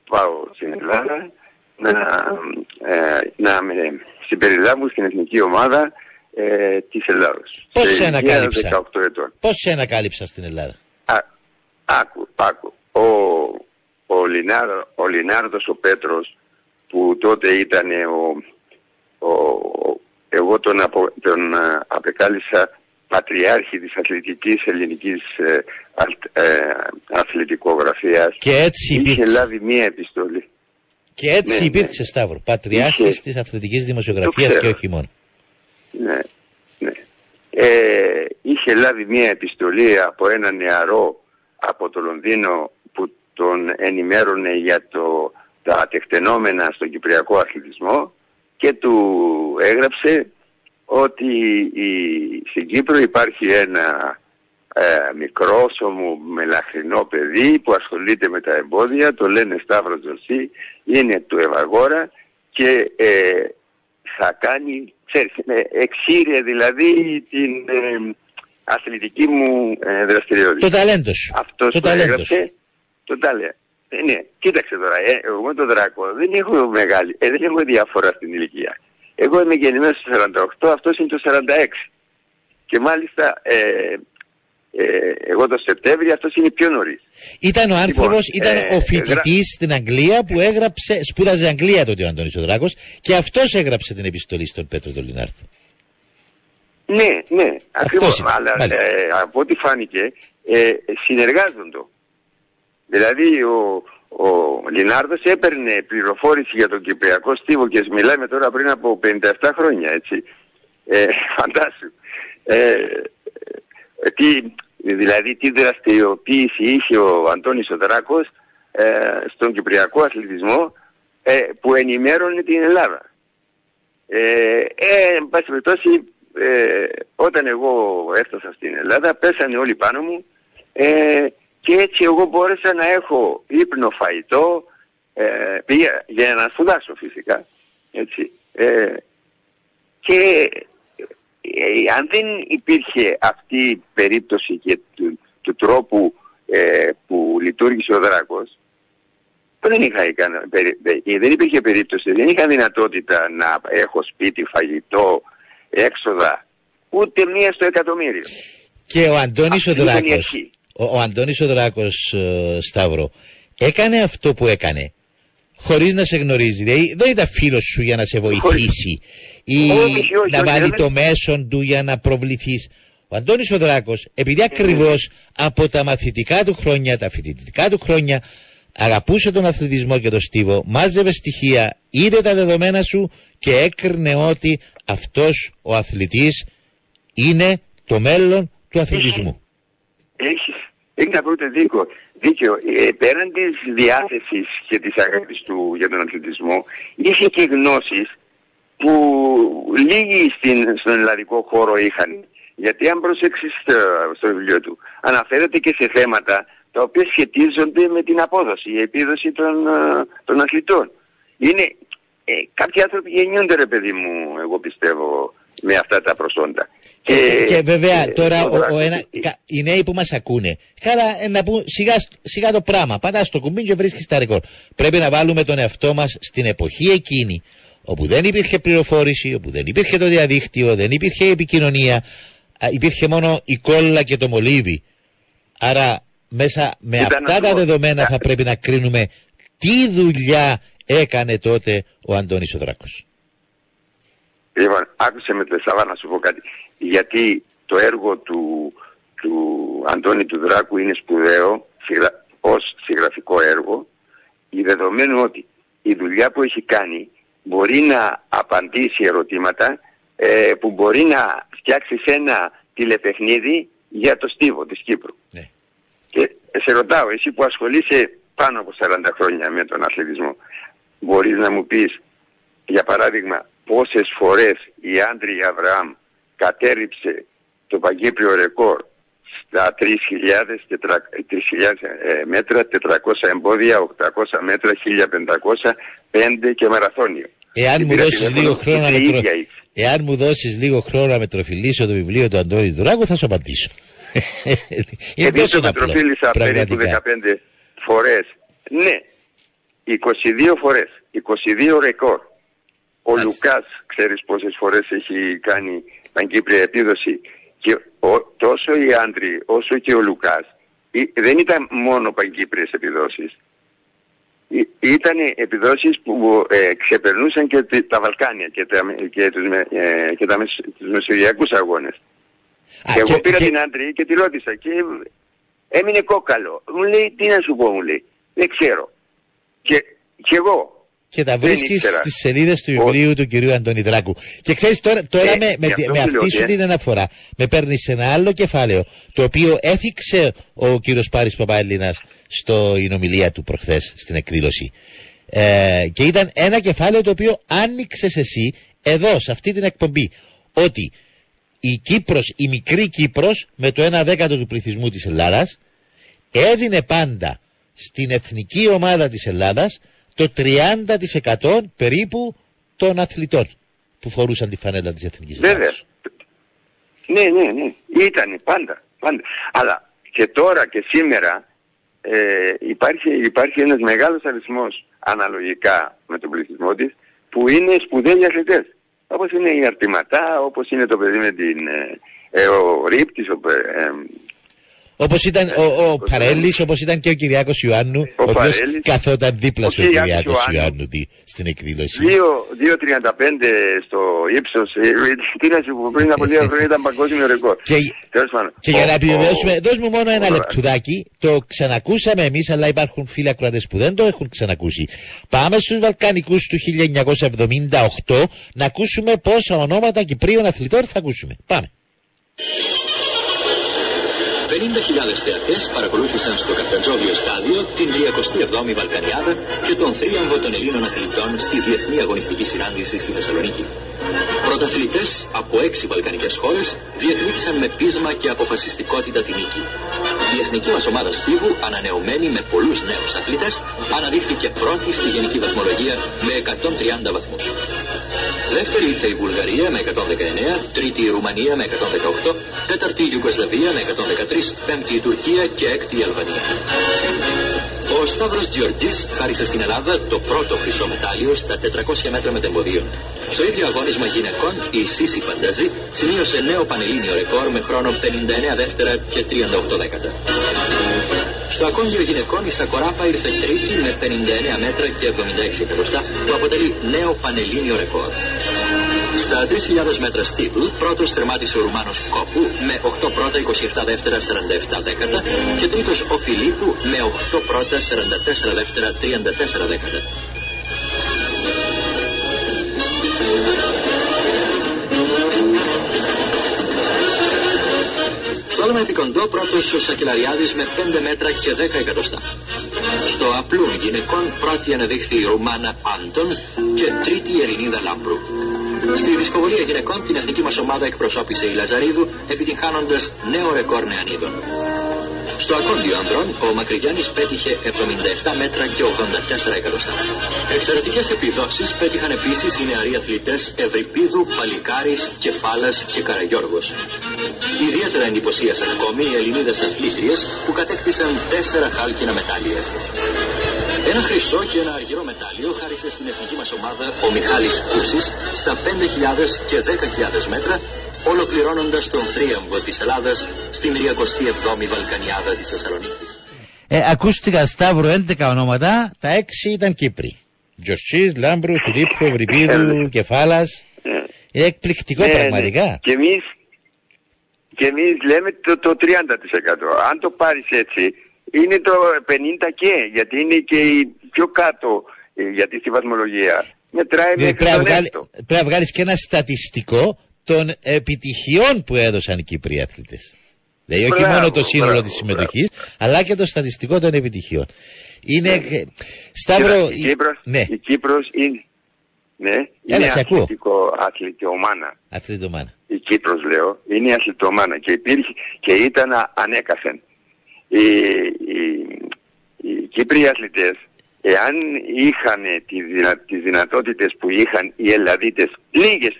πάω στην Ελλάδα να, ε, να με συμπεριλάβουν στην εθνική ομάδα ε, της Ελλάδος. Πώς σε ανακάλυψα; Πώς σε ανακάλυψα στην Ελλάδα; Α, άκου, άκου. Ο, ο, Λινάρ, ο Λινάρδος ο Πέτρος που τότε ήταν ο, ο, εγώ τον, απο, τον α, απεκάλυψα πατριάρχη της αθλητικής ελληνικής ε, ε, αθλητικογραφίας και έτσι είχε υπήρξε. λάβει μία επιστολή. Και έτσι ναι, υπήρξε ναι. Σταύρο, πατριάρχης είχε... της αθλητικής δημοσιογραφίας και όχι μόνο. Ναι, ναι. Ε, είχε είχε λάβει μια επιστολή από ένα νεαρό από το Λονδίνο που τον ενημέρωνε για το, τα τεκτενόμενα στον Κυπριακό αθλητισμό και του έγραψε ότι η, στην Κύπρο υπάρχει ένα ε, μικρόσωμο μελαχρινό παιδί που ασχολείται με τα εμπόδια, το λένε Σταύρος Τζορσί, είναι του Ευαγόρα και ε, θα κάνει, ξέρεις, ε, εξήρε δηλαδή την ε, αθλητική μου ε, δραστηριότητα. Το ταλέντος σου. Αυτός το που ταλέντος έγραψε, το τάλε. Ε, ναι, κοίταξε τώρα, ε, εγώ με τον Δράκο δεν έχω μεγάλη, ε, δεν έχω διαφορά στην ηλικία. Εγώ είμαι γεννημένος στο 48, αυτός είναι το 46. Και μάλιστα ε, ε, εγώ το Σεπτέμβριο, αυτός είναι πιο νωρίς. Ήταν ο άνθρωπος, ήταν ε, ο φοιτητή στην Αγγλία που έγραψε, σπούδαζε Αγγλία τότε ο Αντώνης ο Δράκος και αυτός έγραψε την επιστολή στον Πέτρο τον Λινάρτο. Ναι, ναι, ακριβώς. ήταν, Αλλά μάλιστα. ε, από ό,τι φάνηκε ε, συνεργάζονται. Δηλαδή ο, ο Λινάρδος έπαιρνε πληροφόρηση για τον Κυπριακό Στίβο και μιλάμε τώρα πριν από 57 χρόνια, έτσι. Ε, φαντάσου. Ε, ε, τι, δηλαδή τι δραστηριοποίηση είχε ο Αντώνης ο Δράκος ε, στον Κυπριακό αθλητισμό ε, που ενημέρωνε την Ελλάδα. Ε, ε, εν πάση περιπτώσει, ε, όταν εγώ έφτασα στην Ελλάδα, πέσανε όλοι πάνω μου ε, και έτσι εγώ μπόρεσα να έχω ύπνο φαϊτό, ε, πήγα για να σπουδάσω φυσικά, έτσι. Ε, και ε, αν δεν υπήρχε αυτή η περίπτωση και του, του τρόπου ε, που λειτουργήσε ο Δράκος, δεν, είχα, ικανα- περι- ε, δεν υπήρχε περίπτωση, δεν είχα δυνατότητα να έχω σπίτι, φαγητό, έξοδα, ούτε μία στο εκατομμύριο. Και ο Αντώνης ο Αυτή ήταν η Δράκος, αρχή. ο, ο Αντώνης ο Δράκος ε, Σταύρο, έκανε αυτό που έκανε χωρίς να σε γνωρίζει. Δηλαδή δεν ήταν φίλος σου για να σε βοηθήσει ή Όχι, όχι, να όχι, βάλει δεν- το μέσον του για να προβληθείς. Ο Αντώνης ο Δράκος, επειδή ακριβώς από τα μαθητικά του χρόνια, τα φοιτητικά του χρόνια, αγαπούσε τον αθλητισμό και τον στίβο, μάζευε στοιχεία, είδε τα δεδομένα σου και έκρινε ότι αυτός ο αθλητής είναι το μέλλον του αθλητισμού. Έχεις, έχεις να πείτε δίκιο. δίκιο. Ε, πέραν της διάθεσης και της αγάπης του για τον αθλητισμό, είχε και γνώσεις που λίγοι στην, στον ελλαδικό χώρο είχαν. Γιατί αν προσέξεις στο, στο βιβλίο του, αναφέρεται και σε θέματα τα οποία σχετίζονται με την απόδοση, η επίδοση των, ε, των αθλητών. Είναι, ε, κάποιοι άνθρωποι γεννιούνται ρε παιδί μου, εγώ πιστεύω, με αυτά τα προσόντα. Και, και βέβαια ε, τώρα ο ο, ο Δράκος, ένα, κα- οι νέοι που μας ακούνε, καλά ε, να πούν σιγά, σιγά το πράγμα, πατάς το κουμπί και βρίσκεις τα ρεκόρ. Πρέπει να βάλουμε τον εαυτό μας στην εποχή εκείνη, όπου δεν υπήρχε πληροφόρηση, όπου δεν υπήρχε το διαδίκτυο, δεν υπήρχε επικοινωνία, α, υπήρχε μόνο η κόλλα και το μολύβι. Άρα μέσα με Ήταν αυτά τα αυτό. δεδομένα θα πρέπει να κρίνουμε τι δουλειά έκανε τότε ο Αντώνης ο Δράκος. Λοιπόν, άκουσε με το Σαββά να σου πω κάτι. Γιατί το έργο του, του Αντώνη του Δράκου είναι σπουδαίο συγγρα... ως συγγραφικό έργο, η δεδομένου ότι η δουλειά που έχει κάνει μπορεί να απαντήσει ερωτήματα ε, που μπορεί να φτιάξει ένα τηλεπαιχνίδι για το στίβο της Κύπρου. Ναι. Και σε ρωτάω, εσύ που ασχολείσαι πάνω από 40 χρόνια με τον αθλητισμό, μπορείς να μου πεις, για παράδειγμα, πόσες φορές η Άντρη Αβραάμ κατέριψε το παγκύπριο ρεκόρ στα 3.000, 3.000 ε, μέτρα, 400 εμπόδια, 800 μέτρα, 1.500, 5 και μαραθώνιο. Εάν Και μου πήρα δώσεις τηλέφωνο, λίγο χρόνο να ούτε η μετρο... ίδια ήξερε. Εάν μου δώσεις λίγο χρόνο να μετροφιλήσω το βιβλίο του Αντώνη Δουράκου θα σου απαντήσω. Είναι Επειδή τόσο το απλό, μετροφίλησα περίπου πραγματικά. 15 φορές. Ναι, 22 φορές, 22 ρεκόρ. Ο Λουκάς, ξέρεις πόσες φορές έχει κάνει παγκύπρια επίδοση. Και ο, τόσο οι άντροι όσο και ο Λουκάς ή- δεν ήταν μόνο παγκύπριες επιδόσεις. Ήταν επιδόσεις που ε, ξεπερνούσαν και τη- τα Βαλκάνια και, τα, και, τους, με- ε, και τα, μεσ- τους μεσογειακούς αγώνες. και εγώ πήρα την άντρη και τη ρώτησα και έμεινε κόκαλο. Μου λέει τι να σου πω μου λέει. Δεν ξέρω. Και, και εγώ. και τα Δεν βρίσκεις ήξερα. στις σελίδες του βιβλίου του κυρίου Αντωνιδράκου. Και ξέρεις τώρα, τώρα Ε, με, με, γι' αυτό με σου λέω αυτή σου ότι, ε. την αναφορά με παίρνεις σε ένα άλλο κεφάλαιο το οποίο έθιξε ο κύριος Πάρης Παπαέλληνας στην ομιλία του προχθές στην εκδήλωση. Ε, και ήταν ένα κεφάλαιο το οποίο άνοιξες εσύ εδώ, σε αυτή την εκπομπή. Ότι η Κύπρος, η μικρή Κύπρος με το 1 δέκατο του πληθυσμού της Ελλάδας έδινε πάντα στην εθνική ομάδα της Ελλάδας το 30% περίπου των αθλητών που φορούσαν τη φανέλα της εθνικής Βέβαια. Ελλάδας. Ναι, ναι, ναι. Ήταν πάντα, πάντα. Αλλά και τώρα και σήμερα ε, υπάρχει, υπάρχει ένας μεγάλος αριθμός αναλογικά με τον πληθυσμό της που είναι σπουδαίοι αθλητές. Όπως είναι η Αρτηματά, όπως είναι το παιδί με την... Ε, ε, ο Ρίπτης, ο, ε, Όπως ήταν ο, ο Παρέλης, όπως ήταν και ο Κυριάκος Ιωάννου, ο, οποίος Παρέλης, καθόταν δίπλα ο σου ο Κυριάκος Κυριάκος Ιωάννου. Ιωάννου δι- στην εκδήλωση. 2,35 στο ύψος. Ε, Τι να σου πω, πριν από λίγα χρόνια ήταν παγκόσμιο ρεκόρ. Και, Τέλος πάντων. και για Ο- να ο- επιβεβαιώσουμε, δώσ' μου μόνο ένα ο- λεπτουδάκι. Το ξανακούσαμε εμείς, αλλά υπάρχουν φίλοι ακροατές που δεν το έχουν ξανακούσει. Πάμε στους Βαλκανικούς του 1978 να ακούσουμε πόσα ονόματα Κυπρίων αθλητών θα ακούσουμε. Πάμε. 50.000 θεατές παρακολούθησαν στο Καφτατζόβιο στάδιο την 37η Βαλκανιάδα και τον θρίαμβο των Ελλήνων αθλητών στη Διεθνή Αγωνιστική Συνάντηση στη Θεσσαλονίκη. Πρωταθλητές από έξι βαλκανικές χώρες διεκδίκησαν με πείσμα και αποφασιστικότητα την νίκη. Η εθνική μας ομάδα στίβου, ανανεωμένη με πολλούς νέους αθλητές, αναδείχθηκε πρώτη στη γενική βαθμολογία με 130 βαθμούς. Δεύτερη ήρθε η Βουλγαρία με 119, τρίτη η Ρουμανία με 118, τέταρτη η Ιουγκοσλαβία με 113, πέμπτη η Τουρκία και έκτη η Αλβανία. Ο Σταύρος Γεωργής χάρισε στην Ελλάδα το πρώτο χρυσό μετάλλιο στα 400 μέτρα μετεμποδίων. Στο ίδιο αγώνισμα γυναικών, η Σίση Φανταζή σημείωσε νέο πανελλήνιο ρεκόρ με χρόνο 59 δεύτερα και 38 δέκατα. Στο ακόμη γυναικών η Σακοράπα ήρθε τρίτη με 59 μέτρα και 76 εκατοστά που αποτελεί νέο πανελλήνιο ρεκόρ. Στα 3.000 μέτρα στίβλ πρώτος τερμάτισε ο Ρουμάνος Κόπου με 8 πρώτα 27 δεύτερα 47 δέκατα και τρίτος ο Φιλίππου με 8 πρώτα 44 δεύτερα 34 δέκατα. Στο άλλο επικοντό πρώτος ο Σακελαριάδης με 5 μέτρα και 10 εκατοστά. Στο απλούν γυναικών πρώτη αναδείχθη η Ρουμάνα Άντων και τρίτη η Ελληνίδα Λάμπρου. Στη δισκοβολία γυναικών την εθνική μας ομάδα εκπροσώπησε η Λαζαρίδου επιτυγχάνοντας νέο ρεκόρ νεανίδων. Στο ακόντιο ανδρών, ο Μακρυγιάννης πέτυχε 77 μέτρα και 84 εκατοστά. Εξαιρετικές επιδόσεις πέτυχαν επίσης οι νεαροί αθλητές Ευρυπίδου, Παλικάρης, Κεφάλας και Καραγιώργος. Ιδιαίτερα εντυπωσίασαν ακόμη οι Ελληνίδες αθλήτριες που κατέκτησαν τέσσερα χάλκινα μετάλλια. Ένα χρυσό και ένα αργυρό μετάλλιο χάρισε στην εθνική μας ομάδα ο Μιχάλης Κούσης στα 5.000 και 10.000 μέτρα ολοκληρώνοντας τον θρίαμβο της Ελλάδας στην 37η Βαλκανιάδα της Θεσσαλονίκης. Ε, ακούστηκαν Σταύρο 11 ονόματα, τα 6 ήταν Κύπροι. Τζορτσής, Λάμπρου, Φιλίππου, Ευρυπίδου, Κεφάλας. Είναι εκπληκτικό Ναι, πραγματικά. ναι. Και εμείς, και εμείς λέμε το, το 30%. Αν το πάρεις έτσι, είναι το 50 και, γιατί είναι και η πιο κάτω, ε, γιατί στη βαθμολογία μετράει Δηλαδή μέχρι πρέπει, να τον βγάλει- έκτο. πρέπει να βγάλεις και ένα στατιστικό των επιτυχιών που έδωσαν οι Κύπροι αθλητές. Δηλαδή όχι Μπράβο, μόνο το σύνολο μπράβο, της συμμετοχής, αλλά και το στατιστικό των επιτυχιών. Είναι... ε, Σταύρο... Κοίτα, η, Κύπρος, Ναι, η Κύπρος είναι, ναι, Έλα, είναι σε ακούω. αθλητικό, αθλητιομάνα. αθλητομάνα. η Κύπρος λέω, είναι αθλητομάνα και υπήρχε και ήταν α- ανέκαθεν. Οι, οι, οι Κύπροι αθλητές, εάν είχαν τη δυνα, τις δυνατότητες που είχαν οι Ελλαδίτες, λίγες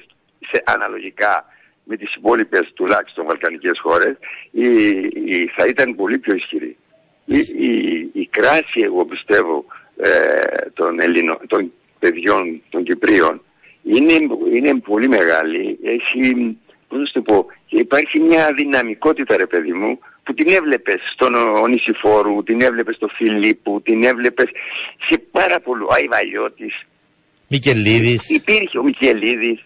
σε, αναλογικά με τις υπόλοιπες τουλάχιστον βαλκανικές χώρες, η, η, θα ήταν πολύ πιο ισχυροί. Η, η, η κράση, εγώ πιστεύω, ε, των, Ελληνο, των παιδιών, των Κυπρίων, είναι, είναι πολύ μεγάλη. Έχει, πώς να σου το πω, και υπάρχει μια δυναμικότητα, ρε παιδί μου, που την έβλεπες στον Ονησιφόρου, την έβλεπες στο Φιλίππου, την έβλεπες σε πάρα πολλού. Αϊβαλιώτης, Μικελίδης. υπήρχε ο Μικελίδης,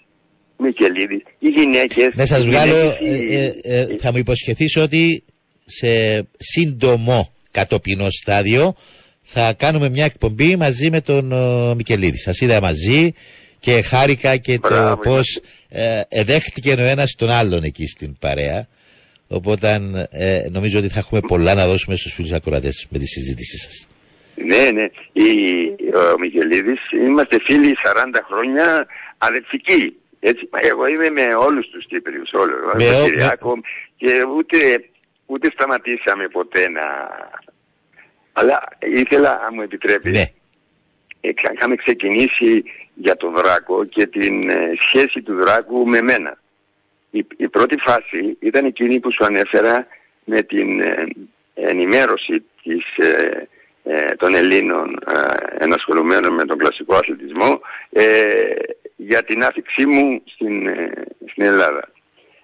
Μικελίδης, οι γυναίκες. Να σας οι βγάλω, γυναίκες, ε, ε, θα μου υποσχεθείς ότι σε σύντομο κατοπινό στάδιο θα κάνουμε μια εκπομπή μαζί με τον ο, Μικελίδη. Σας είδα μαζί και χάρηκα και Μπράβο, το πώ ε, εδέχτηκε ο ένας τον άλλον εκεί στην παρέα. Οπότε ε, νομίζω ότι θα έχουμε πολλά να δώσουμε στους φίλους ακροατές με τη συζήτησή σας. Ναι, ναι. Η, ο Μιγελίδης, είμαστε φίλοι 40 χρόνια αδελφικοί. Έτσι, εγώ είμαι με όλους τους Κύπριους, όλους. Με Με ο- Κυριάκο, και ούτε, ούτε σταματήσαμε ποτέ να... Αλλά ήθελα, αν μου επιτρέπεις, Ναι. ε, ξα- είχαμε ξεκινήσει για τον Δράκο και την ε, σχέση του Δράκου με μένα. Η, η πρώτη φάση ήταν εκείνη που σου ανέφερα με την ε, ενημέρωση της, ε, ε, των Ελλήνων ε, ενασχολουμένων με τον κλασικό αθλητισμό ε, για την άφηξή μου στην, ε, στην Ελλάδα.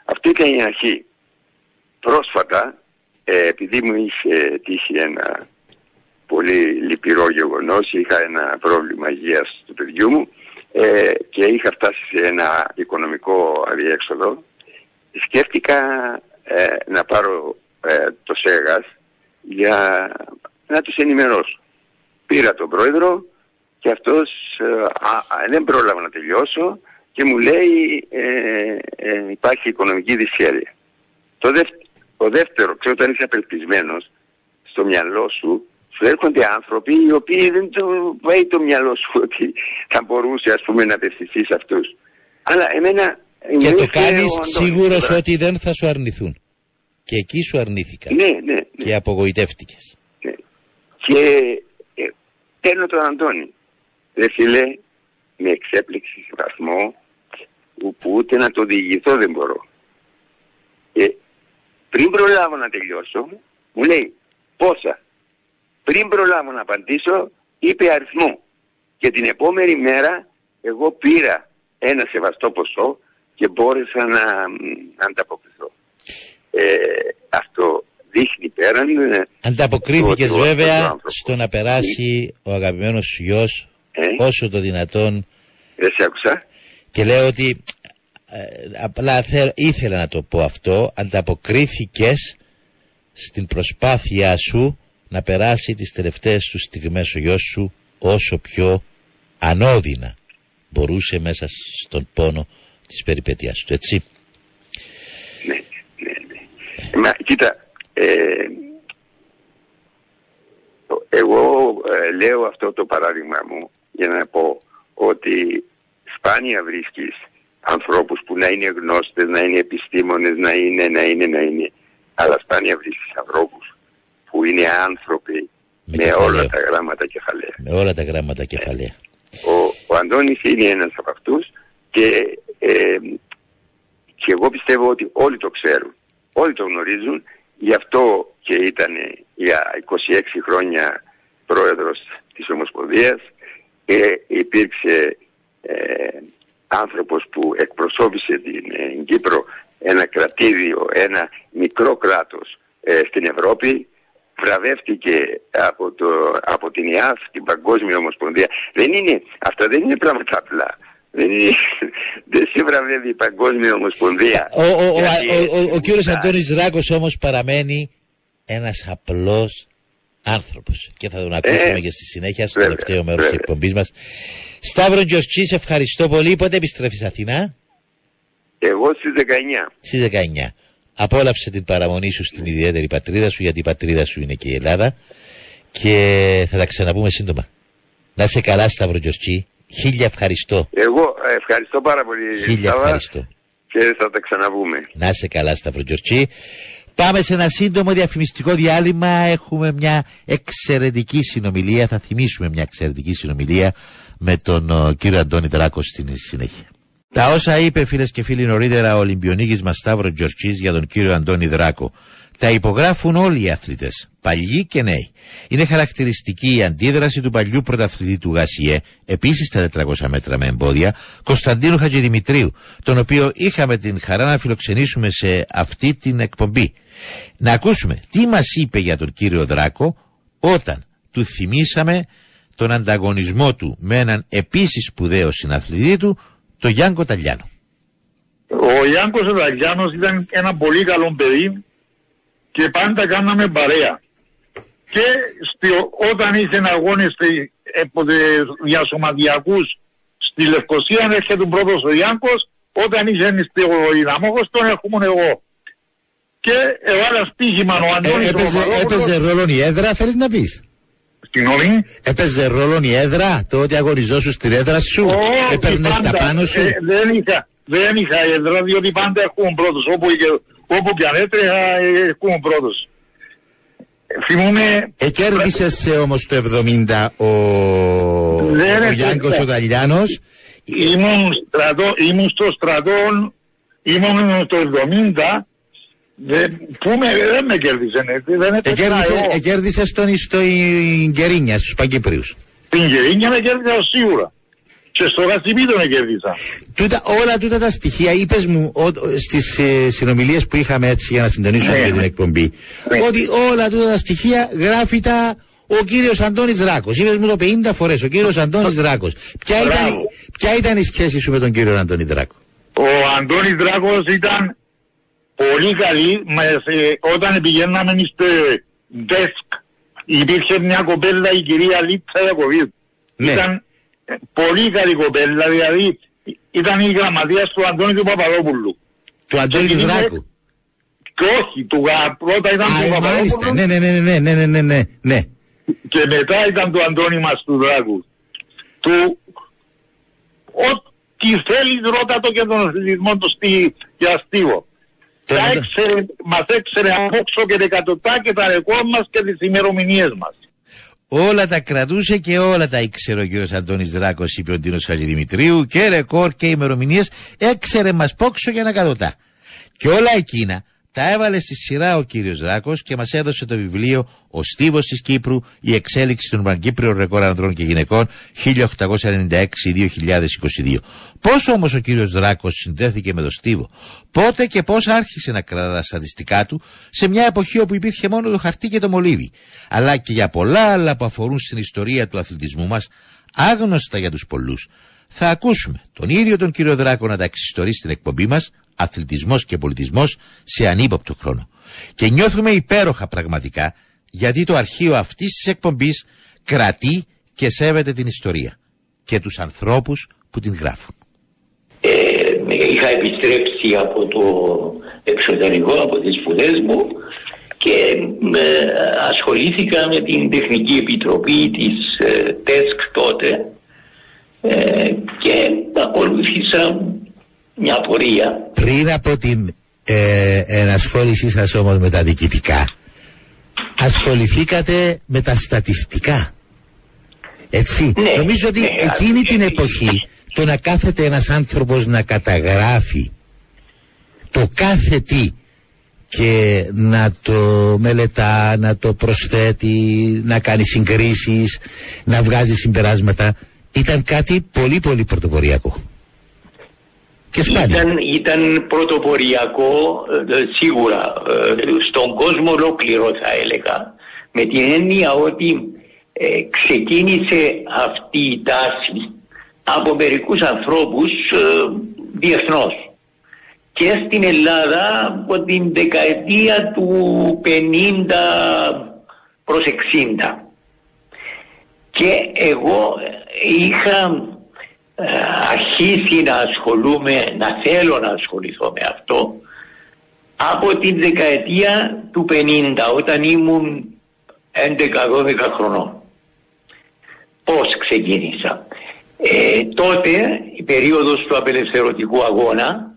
Αυτή ήταν η αρχή. Πρόσφατα, ε, επειδή μου είχε τύχει ένα πολύ λυπηρό γεγονός, είχα ένα πρόβλημα υγείας του παιδιού μου ε, και είχα φτάσει σε ένα οικονομικό αδιέξοδο. Σκέφτηκα ε, να πάρω ε, το ΣΕΓΑΣ για να τους ενημερώσω. Πήρα τον πρόεδρο και αυτός ε, α, α, δεν πρόλαβα να τελειώσω και μου λέει ε, ε, υπάρχει οικονομική δυσχέρεια. Το δεύ- ο δεύτερο, ξέρω όταν είσαι απελπισμένος στο μυαλό σου, σου έρχονται άνθρωποι οι οποίοι δεν το πάει το μυαλό σου ότι θα μπορούσε ας πούμε να απευθυνθείς σε αυτούς. Αλλά εμένα Και μου το ήρθε κάνεις ο Αντώνης σίγουρος τώρα. ότι δεν θα σου αρνηθούν. Και εκεί σου αρνήθηκαν. Ναι, ναι, Και απογοητεύτηκες. Και ε, παίρνω τον Αντώνη. Ρε φίλε, με εξέπληξε σε βαθμό που, που ούτε να το διηγηθώ δεν μπορώ. Και πριν προλάβω να τελειώσω, μου λέει πόσα; Πριν προλάβω να απαντήσω, είπε αριθμό. Και την επόμενη μέρα εγώ πήρα ένα σεβαστό ποσό και μπόρεσα να, μ, να ανταποκριθώ. Ε, αυτό δείχνει πέραν ε, Ανταποκρίθηκες ότι ο- ο βέβαια άνθρωπος- στο να περάσει ο αγαπημένος σου γιος Ε; όσο το δυνατόν Δεν σε άκουσα. και λέω ότι ε, απλά θε- ήθελα να το πω αυτό ανταποκρίθηκες στην προσπάθειά σου να περάσει τις τελευταίες του στιγμές ο γιος σου όσο πιο ανώδυνα μπορούσε μέσα στον πόνο της περιπέτειας του έτσι Μα, κοίτα, ε, εγώ ε, λέω αυτό το παράδειγμα μου για να πω ότι σπάνια βρίσκεις ανθρώπους που να είναι γνώστες, να είναι επιστήμονες, να είναι, να είναι, να είναι. Αλλά σπάνια βρίσκεις ανθρώπους που είναι άνθρωποι με, όλα τα γράμματα κεφαλαία. με όλα τα γράμματα κεφαλαία Ο, ο Αντώνης είναι ένας από αυτούς και, ε, και εγώ πιστεύω ότι όλοι το ξέρουν, όλοι το γνωρίζουν, γι' αυτό και ήταν για 26 χρόνια πρόεδρος της Ομοσπονδίας, ε, υπήρξε ε, άνθρωπος που εκπροσώπησε την ε, Κύπρο ένα κρατήδιο, ένα μικρό κράτος ε, στην Ευρώπη, βραβεύτηκε από, το, από την ΙΑΦ, την Παγκόσμια Ομοσπονδία. Δεν είναι, αυτά δεν είναι πράγματα απλά. Δεν, είναι, δεν σε βραβεύει η Παγκόσμια Ομοσπονδία. Ο, ο, ο, Γιατί ο, ο, ο κύριος Αντώνης Ράκος όμως παραμένει ένας απλός άνθρωπος και θα τον ακούσουμε και στη συνέχεια στο τελευταίο μέρος της εκπομπής μας. Σταύρο Τζορτζής, σε ευχαριστώ πολύ. Πότε επιστρέφεις Αθηνά; Εγώ στις 19. Στις 19. Απόλαυσε την παραμονή σου στην ιδιαίτερη πατρίδα σου γιατί η πατρίδα σου είναι και η Ελλάδα και θα τα ξαναπούμε σύντομα. Να σε καλά Σταύρο Τζορτζή. Χίλια ευχαριστώ. Εγώ ε, ευχαριστώ πάρα πολύ. Χίλια Σάβα, ευχαριστώ. Και θα τα ξαναπούμε. Να σε καλά Σταύρο Τζορτζή. Πάμε σε ένα σύντομο διαφημιστικό διάλειμμα. Έχουμε μια εξαιρετική συνομιλία. Θα θυμίσουμε μια εξαιρετική συνομιλία με τον ο, κύριο Αντώνη Δράκο στην συνέχεια. Τα όσα είπε φίλες και φίλοι νωρίτερα ο Ολυμπιονίκης μας Σταύρο Τζορτζής για τον κύριο Αντώνη Δράκο. Τα υπογράφουν όλοι οι αθλητές, παλιοί και νέοι. Είναι χαρακτηριστική η αντίδραση του παλιού πρωταθλητή του Γασιέ, επίσης στα 400 μέτρα με εμπόδια, Κωνσταντίνου Χατζηδημητρίου, τον οποίο είχαμε την χαρά να φιλοξενήσουμε σε αυτή την εκπομπή. Να ακούσουμε τι μας είπε για τον κύριο Δράκο όταν του θυμήσαμε τον ανταγωνισμό του με έναν επίσης σπουδαίο συναθλητή του, τον Γιάνκο Ταλιάνο. Ο Γιάνκος Ραγιάνος ήταν ένα πολύ καλό παιδί και πάντα κάναμε παρέα. και στη- όταν είχε αγώνες στη- από τε- για σωματιακούς στη Λευκοσία έρχεται πρώτος ο Γιάνκος, όταν είχε στο Ιναμόχος τον έχουμε εγώ. Και έβαλα στοίχημα ο Αντώνης Ε, έπαιζε, Παπαδόπουλος. έπαιζε ρόλο η έδρα, θέλεις να πεις; Συγγνώμη. Έπαιζε ρόλο η έδρα, το ότι αγωνιζόσου στην έδρα σου. Όχι, Έπαιρνες τα πάντα. πάνω σου; Ε, δεν είχα, δεν είχα έδρα, διότι πάντα έχουμε πρώτος. Όπου, και- όπου και αν έτρεχα, ε, έχουμε πρώτος. Ε, Θυμούμαι... Εκέρδισε όμως το 70 ο, Δεν ο είναι Γιάνκος σωστά. ο Δαλιάνος; Ήμουν, στρατό, ήμουν στο στρατό, ήμουν το 70, δεν, που με, δεν με κέρδισε, ναι, δεν έπαιξα Εκέρδισε, εγώ. εκέρδισε τον στο Γκερίνια, στους Παγκύπριους. Την Γερίνια με κέρδισα σίγουρα. Και στο Γαστιπίτο με κέρδισα. Τούτα, όλα τούτα τα στοιχεία είπες μου στις ε, συνομιλίες που είχαμε έτσι για να συντονίσουμε Ναι, για την ναι. εκπομπή. Ότι όλα τούτα τα στοιχεία γράφει τα ο κύριος Αντώνης Δράκος. Είπες μου το 50 φορές, ο κύριος Αντώνης Δράκος. Ποια, ήταν, Μπράβο. ποια ήταν η σχέση σου με τον κύριο Αντώνη Δράκο; Ο Αντώνης Δράκος ήταν πολύ καλή. Μας, ε, όταν πηγαίναμε στο desk υπήρχε μια κοπέλα η κυρία Λίτσα Ιακωβίδου. Ναι. Ήταν ε, πολύ καλή δηλαδή, κοπέλα, δηλαδή ήταν η γραμματεία του Αντώνη του Παπαδόπουλου. Του Αντώνη του Δράκου. Και όχι, του, πρώτα ήταν του ε, Παπαδόπουλου. Ναι, ναι, ναι, ναι, ναι, ναι, ναι, ναι, ναι. Και μετά ήταν του Αντώνη μας του Δράκου. Του, ό,τι θέλεις ρώτα το και τον αθλητισμό του στη, για έξερε Μας έξερε απόξω και δεκατοτά τα ρεκόρ μας και τις ημερομηνίες μας. Όλα τα κρατούσε και όλα τα ήξερε ο κύριος Αντώνης Δράκος, είπε ο Τίνο Χατζηδημητρίου, και ρεκόρ και ημερομηνίες. Έξερε μας πόξο για να κατωτά. Και όλα εκείνα τα έβαλε στη σειρά ο κύριος Δράκος και μας έδωσε το βιβλίο «Ο Στίβος της Κύπρου, η εξέλιξη των Παγκύπριων ρεκόρ ανδρών και γυναικών 1896-2022». Πώς όμως ο κύριος Δράκος συνδέθηκε με τον Στίβο, πότε και πώς άρχισε να κρατά τα στατιστικά του σε μια εποχή όπου υπήρχε μόνο το χαρτί και το μολύβι, αλλά και για πολλά άλλα που αφορούν στην ιστορία του αθλητισμού μας, άγνωστα για τους πολλούς. Θα ακούσουμε τον ίδιο τον κύριο Δράκο να τα εξιστορεί στην εκπομπή μας αθλητισμός και πολιτισμός σε ανύποπτο χρόνο. Και νιώθουμε υπέροχα πραγματικά γιατί το αρχείο αυτής της εκπομπής κρατεί και σέβεται την ιστορία και τους ανθρώπους που την γράφουν. Ε, είχα επιστρέψει από το εξωτερικό, από τις σπουδές μου και ε, ασχολήθηκα με την Τεχνική Επιτροπή της ε, ΤΕΣΚ τότε ε, και ακολούθησα μια πορεία. Πριν από την ε, ενασχόλησή σας όμως με τα διοικητικά ασχοληθήκατε με τα στατιστικά. Έτσι. Νομίζω ότι εκείνη την εποχή το να κάθεται ένας άνθρωπος να καταγράφει το κάθε τι και να το μελετά, να το προσθέτει, να κάνει συγκρίσεις, να βγάζει συμπεράσματα ήταν κάτι πολύ πολύ πρωτοποριακό. Και σπάνιο. Ήταν, ήταν πρωτοποριακό ε, σίγουρα ε, στον κόσμο ολόκληρο θα έλεγα με την έννοια ότι ε, ξεκίνησε αυτή η τάση από μερικούς ανθρώπους ε, διεθνώς και στην Ελλάδα από την δεκαετία του 50 προς 60 και εγώ είχα ε, αρχίσει να ασχολούμαι, να θέλω να ασχοληθώ με αυτό από την δεκαετία του 50 όταν ήμουν 11-12 χρονών. Πώς ξεκίνησα. Ε, τότε η περίοδος του απελευθερωτικού αγώνα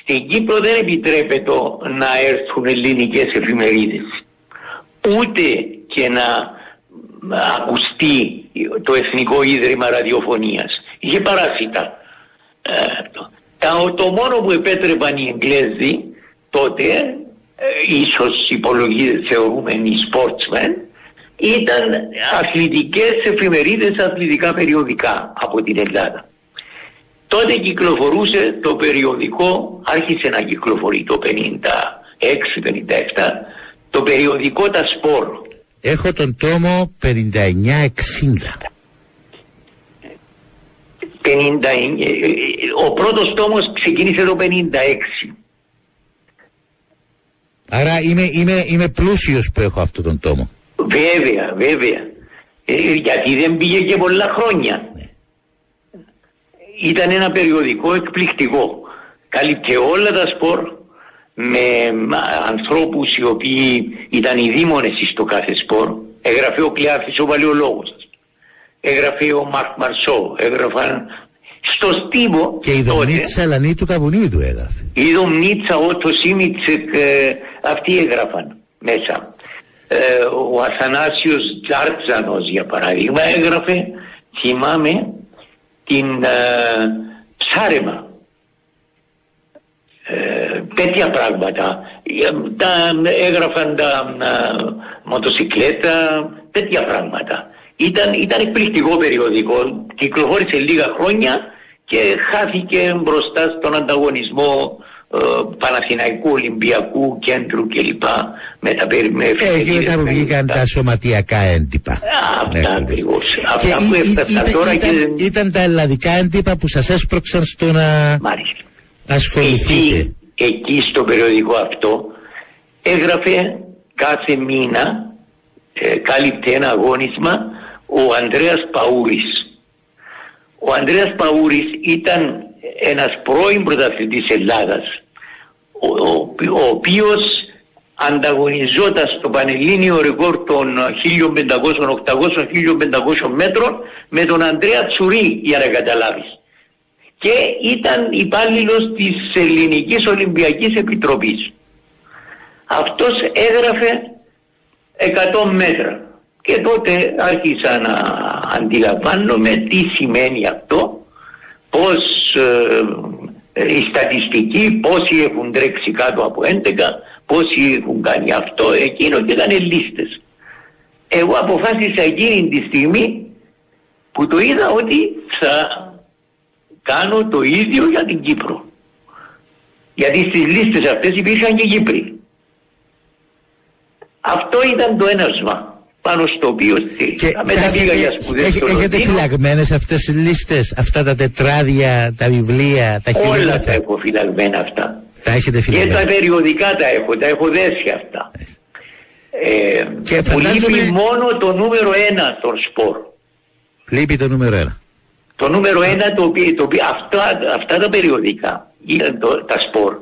στην Κύπρο δεν επιτρέπεται να έρθουν ελληνικές εφημερίδες ούτε και να ακουστεί το Εθνικό Ίδρυμα Ραδιοφωνίας. Είχε παράσιτα. Ε, το, τα- το μόνο που επέτρεπαν οι Εγγλέζοι τότε, ε, ίσως υπολογίζεται θεωρούμενοι sportsmen, ήταν αθλητικές εφημερίδες, αθλητικά περιοδικά από την Ελλάδα. Τότε κυκλοφορούσε το περιοδικό, άρχισε να κυκλοφορεί το 56-57, το περιοδικό «Τα Σπορ». Έχω τον τόμο 59-60. 59, ε, ε, ο πρώτος τόμος ξεκίνησε το 56. Άρα είμαι, είμαι, είμαι πλούσιος που έχω αυτόν τον τόμο. Βέβαια, βέβαια. Ε, γιατί δεν πήγε και πολλά χρόνια. Ήταν ένα περιοδικό εκπληκτικό. Κάλυπτε όλα τα σπορ με μα, ανθρώπους οι οποίοι ήταν οι δήμονες στο κάθε σπορ. Έγραφε ο Κλειάφης ο Παλαιολόγος. Έγραφε ο Μαρκ Μαρσό. Έγραφαν στο στίβο Και η Δομνίτσα Αλανή του Καβουνίδου έγραφε. η Δομνίτσα, ο Τοσίμιτσεκ, ε, αυτοί έγραφαν μέσα. Ε, ο Αθανάσιος Τζάρτζανος για παράδειγμα έγραφε, θυμάμαι, την ε, ψάρεμα. Ε, τέτοια πράγματα. Ε, Τα, έγραφαν τα ε, μοτοσυκλέτα, τέτοια πράγματα. Ήταν, ήταν εκπληκτικό περιοδικό. Κυκλοφόρησε λίγα χρόνια και χάθηκε μπροστά στον ανταγωνισμό ε, Παναθηναϊκού Ολυμπιακού Κέντρου κλπ. Με τα περι- με Ε, και εφημερίδες μετά που βγήκαν τα σωματιακά έντυπα. Αυτά ακριβώς. Και Αυτά που ή- ή- έφτασαν ήταν- τώρα και ήταν, ήταν τα ελλαδικά έντυπα που σας έσπρωξαν στο να ασχοληθείτε; εκεί, εκεί στο περιοδικό αυτό έγραφε κάθε μήνα ε, κάλυπτε ένα αγώνισμα ο Ανδρέας Παούρης. Ο Ανδρέας Παούρης ήταν ένας πρώην πρωταθλητής Ελλάδας ο, ο, ο οποίος ανταγωνιζόταν στο Πανελλήνιο ρεκόρ των 1500-800-1500 μέτρων με τον Ανδρέα Τσουρί για να καταλάβεις και ήταν υπάλληλος της Ελληνικής Ολυμπιακής Επιτροπής. Αυτός έγραφε 100 μέτρα και τότε άρχισα να αντιλαμβάνομαι τι σημαίνει αυτό, πώς ε, οι στατιστικοί, πόσοι έχουν τρέξει κάτω από 11, πόσοι έχουν κάνει αυτό, εκείνο και ήταν λίστες. Εγώ αποφάσισα εκείνη τη στιγμή που το είδα ότι θα κάνω το ίδιο για την Κύπρο. Γιατί στις λίστες αυτές υπήρχαν και Κύπροι. Αυτό ήταν το ένασμα πάνω στο οποίο στήριξα. Μετά πήγα για σπουδές Έχ- στο έχετε Λονδίνο. φυλαγμένες αυτές τις λίστες, αυτά τα τετράδια, τα βιβλία, τα Όλα χιλιόμετρα. τα έχω φυλαγμένα αυτά. Τα έχετε Και τα φυλαγμένα. περιοδικά τα έχω, τα έχω δέσει αυτά. Ε, Και μου φαντάζομαι- λείπει μόνο το νούμερο ένα των σπορ. Λείπει το νούμερο ένα. Το νούμερο ένα το οποίο, το οποίο αυτά, αυτά τα περιοδικά, ήταν το- τα σπορ,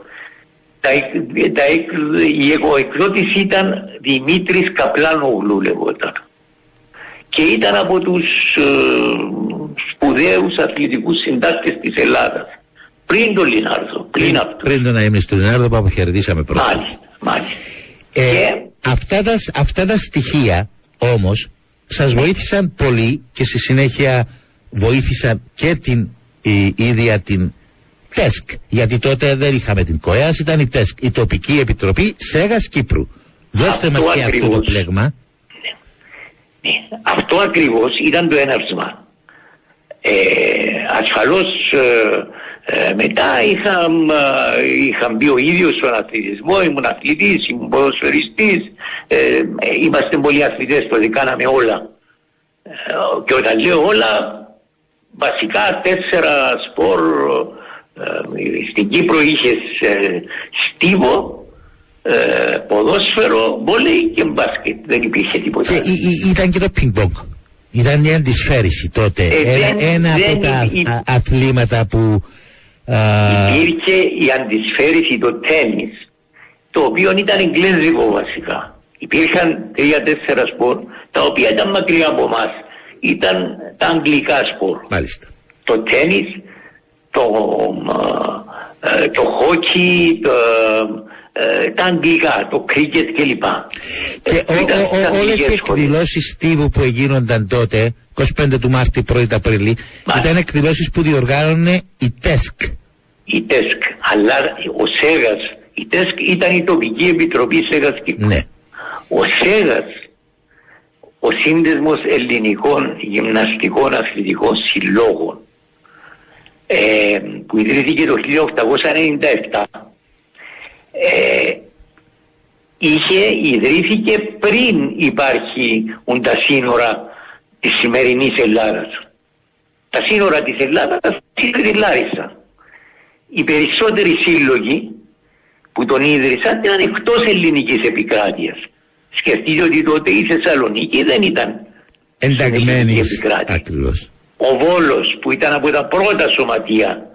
τα, εκ- τα, εκ- η, ο εκδότης ήταν Δημήτρης Καπλάνογλου λεγόταν. Και ήταν από τους ε, σπουδαίους αθλητικούς συντάκτες της Ελλάδας. Πριν τον Λινάρδο, πριν αυτό. Πριν το να είμαι στον Λινάρδο που αποχαιρετήσαμε πρόσφατα. Μάλιστα, μάλιστα. Ε, αυτά, τα, αυτά τα στοιχεία όμως σας βοήθησαν πολύ και στη συνέχεια βοήθησαν και την η, ίδια την ΤΕΣΚ γιατί τότε δεν είχαμε την ΚΟΕΑΣ ήταν η ΤΕΣΚ η τοπική επιτροπή ΣΕΓΑΣ Κύπρου. Δώστε Αυτό μας και αυτό το ακριβώς. πλέγμα. Αυτό ακριβώς ήταν το έναυσμα. Ε, ασφαλώς ε, ε, μετά είχα, ε, είχα μπει ο ίδιος στον αθλητισμό, ήμουν αθλητής, ήμουν ποδοσφαιριστής, ε, ε, είμαστε πολλοί αθλητές, τότε κάναμε όλα. Ε, και όταν λέω όλα, βασικά τέσσερα σπορ, ε, στην Κύπρο είχες ε, στίβο, ε, ποδόσφαιρο, βόλεϊ και μπάσκετ. Δεν υπήρχε τίποτα. και ή- ή- ήταν και το πινκ πονγκ ήταν η αντισφαίριση τότε Ε, ένα, δεν- ένα από δεν τα υ- α- αθλήματα που α, Υπήρχε η αντισφαίριση το τέννις, το οποίο ήταν εγγλέζικο βασικά. Υπήρχαν τρία-τέσσερα σπορ, τα οποία ήταν μακριά από εμάς. Ήταν τα αγγλικά σπορ. Μάλιστα. Το τέννις, το, ε, το χόκι, το, ε, τα αγγλικά, το κρίκετ κλπ. Και ο, Ήταν ο, στις ο, όλες οι αγγλικές σχολές. εκδηλώσεις στίβου που έγινονταν τότε, 25 του Μάρτη, 1η του Απριλή, ήταν εκδηλώσεις που διοργάνωνε η ΤΕΣΚ. η ΤΕΣΚ, αλλά ο ΣΕΓΑΣ, η ΤΕΣΚ ήταν η τοπική επιτροπή ΣΕΓΑΣ Κύπρου. Ναι. Ο ΣΕΓΑΣ, ο Σύνδεσμος Ελληνικών Γυμναστικών Αθλητικών Συλλόγων, ε, που ιδρύθηκε το 1897, ε, είχε, ιδρύθηκε πριν υπάρχουν τα σύνορα της σημερινής Ελλάδας. Τα σύνορα της Ελλάδας είναι τη Λάρισα. Οι περισσότεροι σύλλογοι που τον ίδρυσαν ήταν εκτός ελληνικής επικράτειας. Σκεφτείτε ότι τότε η Θεσσαλονίκη δεν ήταν Ενταγμένης. επικράτεια. Ακριβώς. Ο Βόλος που ήταν από τα πρώτα σωματεία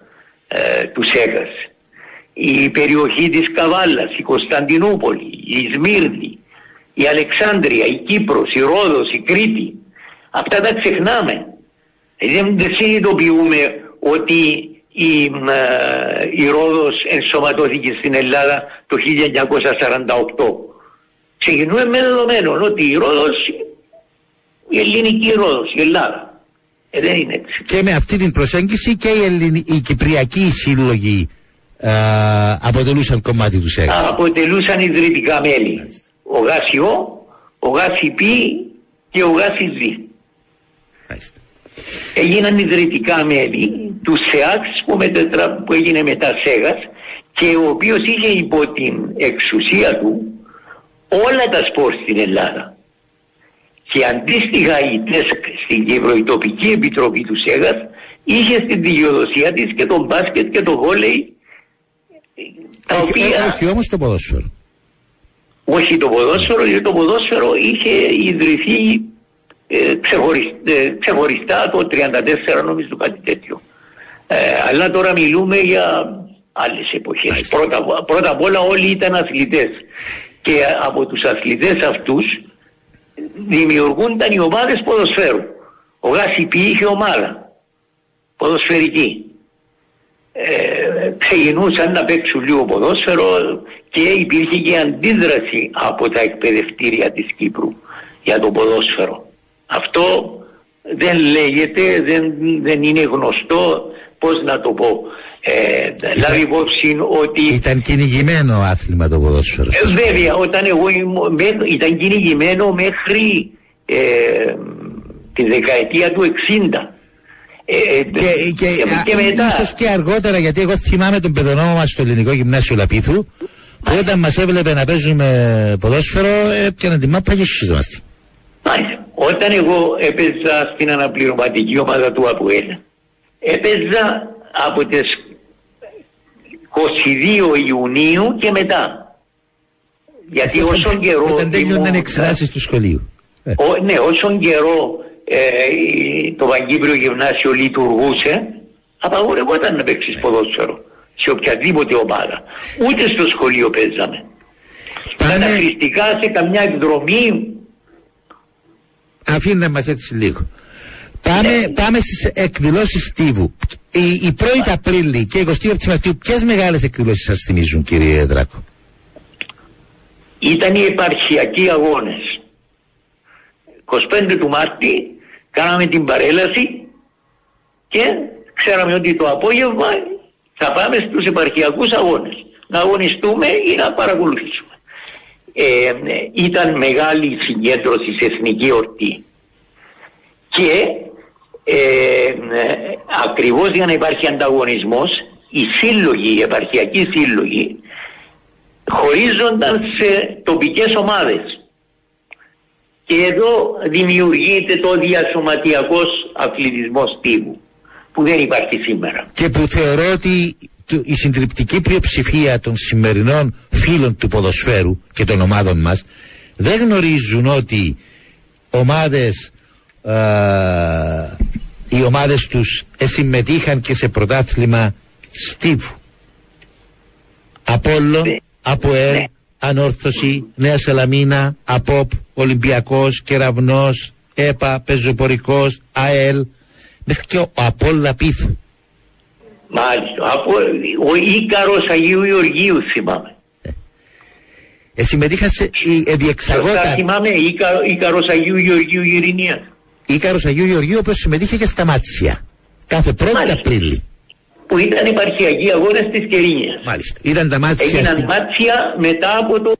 ε, τους Σέγας η περιοχή της Καβάλας, η Κωνσταντινούπολη, η Σμύρνη, η Αλεξάνδρεια, η Κύπρος, η Ρόδος, η Κρήτη. Αυτά τα ξεχνάμε. Δεν, δεν συνειδητοποιούμε ότι η, ε, η Ρόδος ενσωματώθηκε στην Ελλάδα το 1948. Ξεκινούμε με δεδομένο ότι η Ρόδος, η ελληνική Ρόδος, η Ελλάδα, ε, δεν είναι έτσι. Και με αυτή την προσέγγιση και οι, Ελληνι... οι κυπριακοί σύλλογοι α, αποτελούσαν κομμάτι του ΣΕΓΑΣ. αποτελούσαν ιδρυτικά μέλη. Ο Γάσιο, ο Γάσιπι και ο Γάσιζή. Έγιναν ιδρυτικά μέλη του ΣΕΑΞ που, μετετρα... που έγινε μετά ΣΕΓΑΣ και ο οποίος είχε υπό την εξουσία του όλα τα σπορ στην Ελλάδα. Και αντίστοιχα η ΤΕΣΚ στην Κύπρο, η τοπική επιτροπή του ΣΕΓΑΣ, είχε στην δικαιοδοσία της και τον μπάσκετ και το βόλεϊ τα όχι, οποία... όχι όμως το ποδόσφαιρο. Όχι το ποδόσφαιρο, γιατί το ποδόσφαιρο είχε ιδρυθεί ε, ξεχωρισ- ε, ξεχωριστά το 34 νομίζω κάτι τέτοιο. Ε, αλλά τώρα μιλούμε για άλλες εποχές. Πρώτα, πρώτα απ' όλα όλοι ήταν αθλητές. Και από τους αθλητές αυτούς δημιουργούνταν οι ομάδες ποδοσφαίρου. Ο Γάσιπη είχε ομάδα ποδοσφαιρική. Ε, ξεκινούσαν να παίξουν λίγο ποδόσφαιρο και υπήρχε και αντίδραση από τα εκπαιδευτήρια της Κύπρου για το ποδόσφαιρο. Αυτό δεν λέγεται, δεν, δεν είναι γνωστό, πώς να το πω. Ε, λάβει υπόψη ότι Ήταν κυνηγημένο άθλημα το ποδόσφαιρο. ε, βέβαια, όταν εγώ ήμουν- με- ήταν κυνηγημένο μέχρι ε, τη δεκαετία του 60. Ε, Και, και, και α, μετά. ίσως και αργότερα, γιατί εγώ θυμάμαι τον παιδονόμο μας στο ελληνικό γυμνάσιο Λαπίθου, που όταν μας έβλεπε να παίζουμε ποδόσφαιρο, έπιανε τη μάπα και σχιζόμαστε. Μάλιστα. Όταν εγώ έπαιζα στην αναπληρωματική ομάδα του ΑΠΟΕΛ, έπαιζα από τις 22 Ιουνίου και μετά. Γιατί όσον καιρό Όταν τέλειωναν ήμουν- εξετάσεις του σχολείου. Ο, ναι, όσον καιρό ε, η- το Παγκύπριο Γυμνάσιο λειτουργούσε, απαγορευόταν να παίξει ποδόσφαιρο σε οποιαδήποτε ομάδα. Ούτε στο σχολείο παίζαμε. Καταχρηστικά σε καμιά εκδρομή Αφήνε μας έτσι λίγο. Πάμε, πάμε στις εκδηλώσεις Στίβου. Η, η 1η Απρίλη και η 20η Μαρτίου, ποιες μεγάλες εκδηλώσεις σας θυμίζουν κύριε Δράκο; ήταν οι επαρχιακοί αγώνες. 25 του Μάρτη κάναμε την παρέλαση και ξέραμε ότι το απόγευμα θα πάμε στους επαρχιακούς αγώνες. Να αγωνιστούμε ή να παρακολουθήσουμε. Ε, ήταν μεγάλη η συγκέντρωση σε εθνική ορτή. Και ε, ε, ακριβώς για να υπάρχει ανταγωνισμός, οι σύλλογοι, οι επαρχιακοί σύλλογοι χωρίζονταν σε τοπικές ομάδες. Και εδώ δημιουργείται το διασωματιακός αθλητισμός τύπου που δεν υπάρχει σήμερα. Και που θεωρώ ότι του- η συντριπτική πλειοψηφία των σημερινών φίλων του ποδοσφαίρου και των ομάδων μας δεν γνωρίζουν ότι ομάδες α, οι ομάδες τους συμμετείχαν και σε πρωτάθλημα Στίβου Απόλλων, ΑΠΟΕΡ, Ανόρθωση, Νέα Σαλαμίνα, ΑΠΟΠ, Ολυμπιακός, Κεραυνός, ΕΠΑ, Πεζοπορικός, ΑΕΛ μέχρι και ο Απόλλα Πίθου. Μάλιστα. Από, ο Ίκαρος Αγίου Γεωργίου θυμάμαι. Ε, συμμετείχα σε η, ε, Σωστά διεξαγόταν θυμάμαι Ίκα, Ίκαρος Αγίου Γεωργίου Γυρινίας. Ίκαρος Αγίου Γεωργίου, ο οποίος συμμετείχε και στα Μάτσια. Κάθε 1η Απρίλη. Που ήταν επαρχιακοί αγώνες της Κερίνιας. Μάλιστα. Ήταν τα Μάτσια Έγιναν στην- μάτσια μετά από το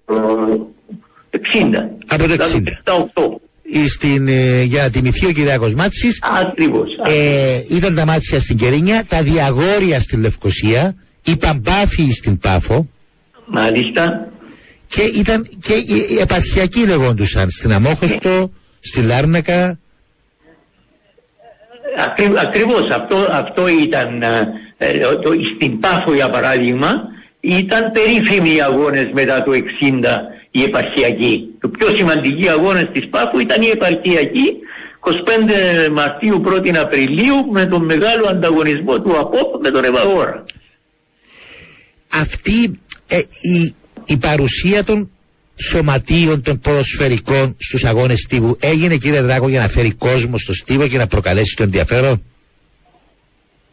ε, 60. από το 60. Ή Στην, ε, για να τιμηθεί ο Κυριάκος Μάτσης. Ακριβώς. Ε, ήταν τα Μάτσια στην Κερίνια, τα Διαγόρια στη Λευκοσία, η Παμπάφη στην Πάφο. Μάλιστα. Και ήταν και οι, οι επαρχιακοί λεγόντουσαν στην Αμόχωστο, στη Λάρνακα. Ακρι, ακριβώς αυτό, αυτό ήταν ε, το, στην Πάφο για παράδειγμα ήταν περίφημοι οι αγώνες μετά το 60 η επαρχιακή. Το πιο σημαντική αγώνα της Πάφου ήταν η επαρχιακή 25 Μαρτίου 1 Απριλίου με τον μεγάλο ανταγωνισμό του ΑΠΟΠ με τον Ευαγόρα. Αυτή ε, η, η παρουσία των σωματείων των ποδοσφαιρικών στους αγώνες στίβου έγινε κύριε Δράκο για να φέρει κόσμο στο στίβο και να προκαλέσει το ενδιαφέρον;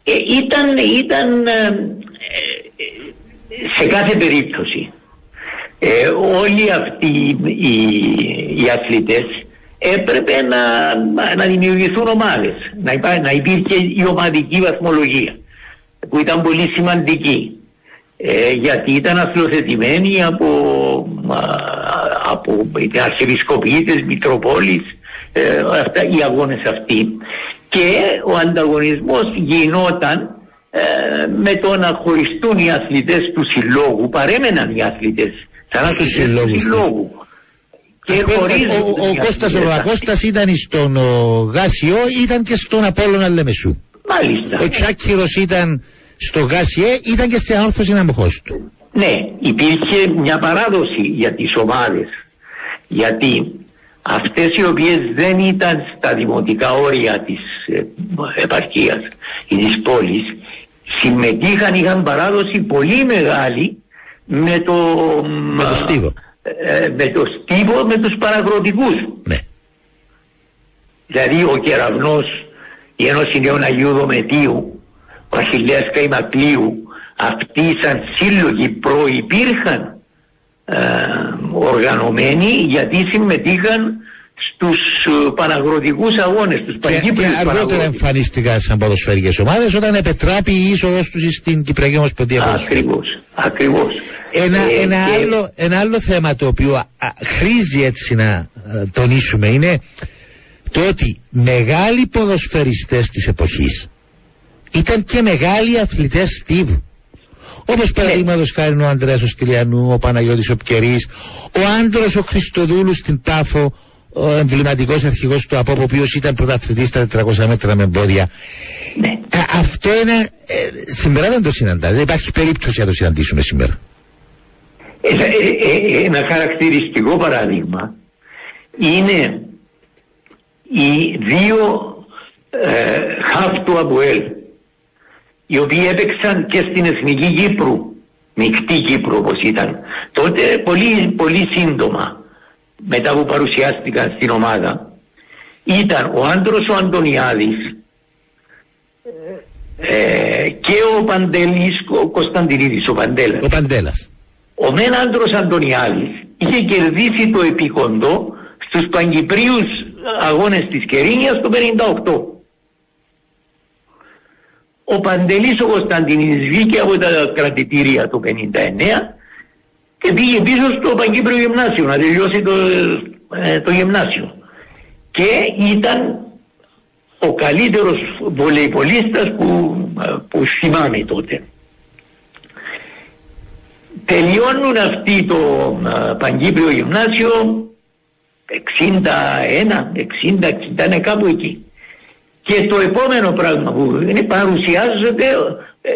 Ε, ήταν ήταν ε, ε, σε κάθε περίπτωση. Ε, όλοι αυτοί οι, οι αθλητές έπρεπε να, να δημιουργηθούν ομάδες, να, υπά, να υπήρχε η ομαδική βαθμολογία που ήταν πολύ σημαντική ε, γιατί ήταν αθλοθετημένοι από, α, από αρχιεπισκοπίτες, Μητροπόλεις, ε, αυτά, οι αγώνες αυτοί και ο ανταγωνισμός γινόταν ε, με το να χωριστούν οι αθλητές του συλλόγου, παρέμεναν οι αθλητές σαν Στους συλλόγους τους. συλλόγου. Και Ας πούμε, χωρίζονται ο, ο, ο οι Κώστας ο αθλητές. Παπακώστας ήταν στον ο, Γάσιο, ήταν και στον Απόλλωνα Λεμεσού. Μάλιστα. Ο Τσάκυρος ήταν στο Γάσιε, ήταν και στην ανόρθωση αμοχώς του. Ναι, υπήρχε μια παράδοση για τις ομάδες. Γιατί αυτές οι οποίες δεν ήταν στα δημοτικά όρια της ε, επαρχίας ή της πόλης συμμετείχαν, είχαν παράδοση πολύ μεγάλη με το, Με το στίβο. ε, με το στίβο, με τους παραγροτικούς. Ναι. Δηλαδή ο κεραυνός, η Ένωση Νέων Αγίου Δομετίου, ο Αχιλέας Καϊμακλείου, αυτοί σαν σύλλογοι προϋπήρχαν ε, οργανωμένοι γιατί συμμετείχαν στους ε, παραγροτικούς αγώνες, στους Και, παγκύπριους και αργότερα παραγροτικούς. εμφανίστηκαν σαν ποδοσφαιρικές ομάδες όταν επετράπη η είσοδος τους στην Κυπριακή Ομοσπονδία Ποδοσφαίρου. Ακριβώς, ακριβώς. Ένα, Ε, ένα, και- άλλο, ένα άλλο θέμα το οποίο α, α, χρήζει έτσι να α, τονίσουμε είναι το ότι μεγάλοι ποδοσφαιριστές της εποχής ήταν και μεγάλοι αθλητές στίβου. Όπως παραδείγματος χάρη ο Ανδρέας ο Στυλιανού, ο Παναγιώτης ο Πκερής, ο Άντρος ο Χριστοδούλου στην Τάφο, ο εμβληματικός αρχηγός του ΑΠΟΠ, ο οποίος ήταν πρωταθλητής στα 400 μέτρα με εμπόδια. Ε, αυτό είναι, ε, σήμερα δεν το συναντάς, δεν υπάρχει περίπτωση να το συναντήσουμε σήμερα. Ε, ε, ε, ε, ένα χαρακτηριστικό παράδειγμα είναι οι δύο ε, χαφ του Αμπουέλ οι οποίοι έπαιξαν και στην Εθνική Κύπρου μεικτή Κύπρου όπως ήταν τότε πολύ, πολύ σύντομα μετά που παρουσιάστηκαν στην ομάδα ήταν ο άντρος ο Αντωνιάδης ε, και ο Παντελής ο Κωνσταντινίδης ο Παντέλας Ο Παντέλας. ο μεν άντρος Αντωνιάδης είχε κερδίσει το επικοντό στους Παγκυπρίους αγώνες της Κερίνιας το 58. Ο Παντελής ο Κωνσταντινίδης βγήκε από τα κρατητήρια το 59 και πήγε πίσω στο Παγκύπριο Γυμνάσιο να τελειώσει το, ε, το γυμνάσιο. Και ήταν ο καλύτερος βολεϊπολίστας που, ε, που θυμάμαι τότε. Τελειώνουν αυτοί το α, Παγκύπριο Γυμνάσιο 61, 60, 60 είναι κάπου εκεί. Και το επόμενο πράγμα που είναι παρουσιάζεται, ε,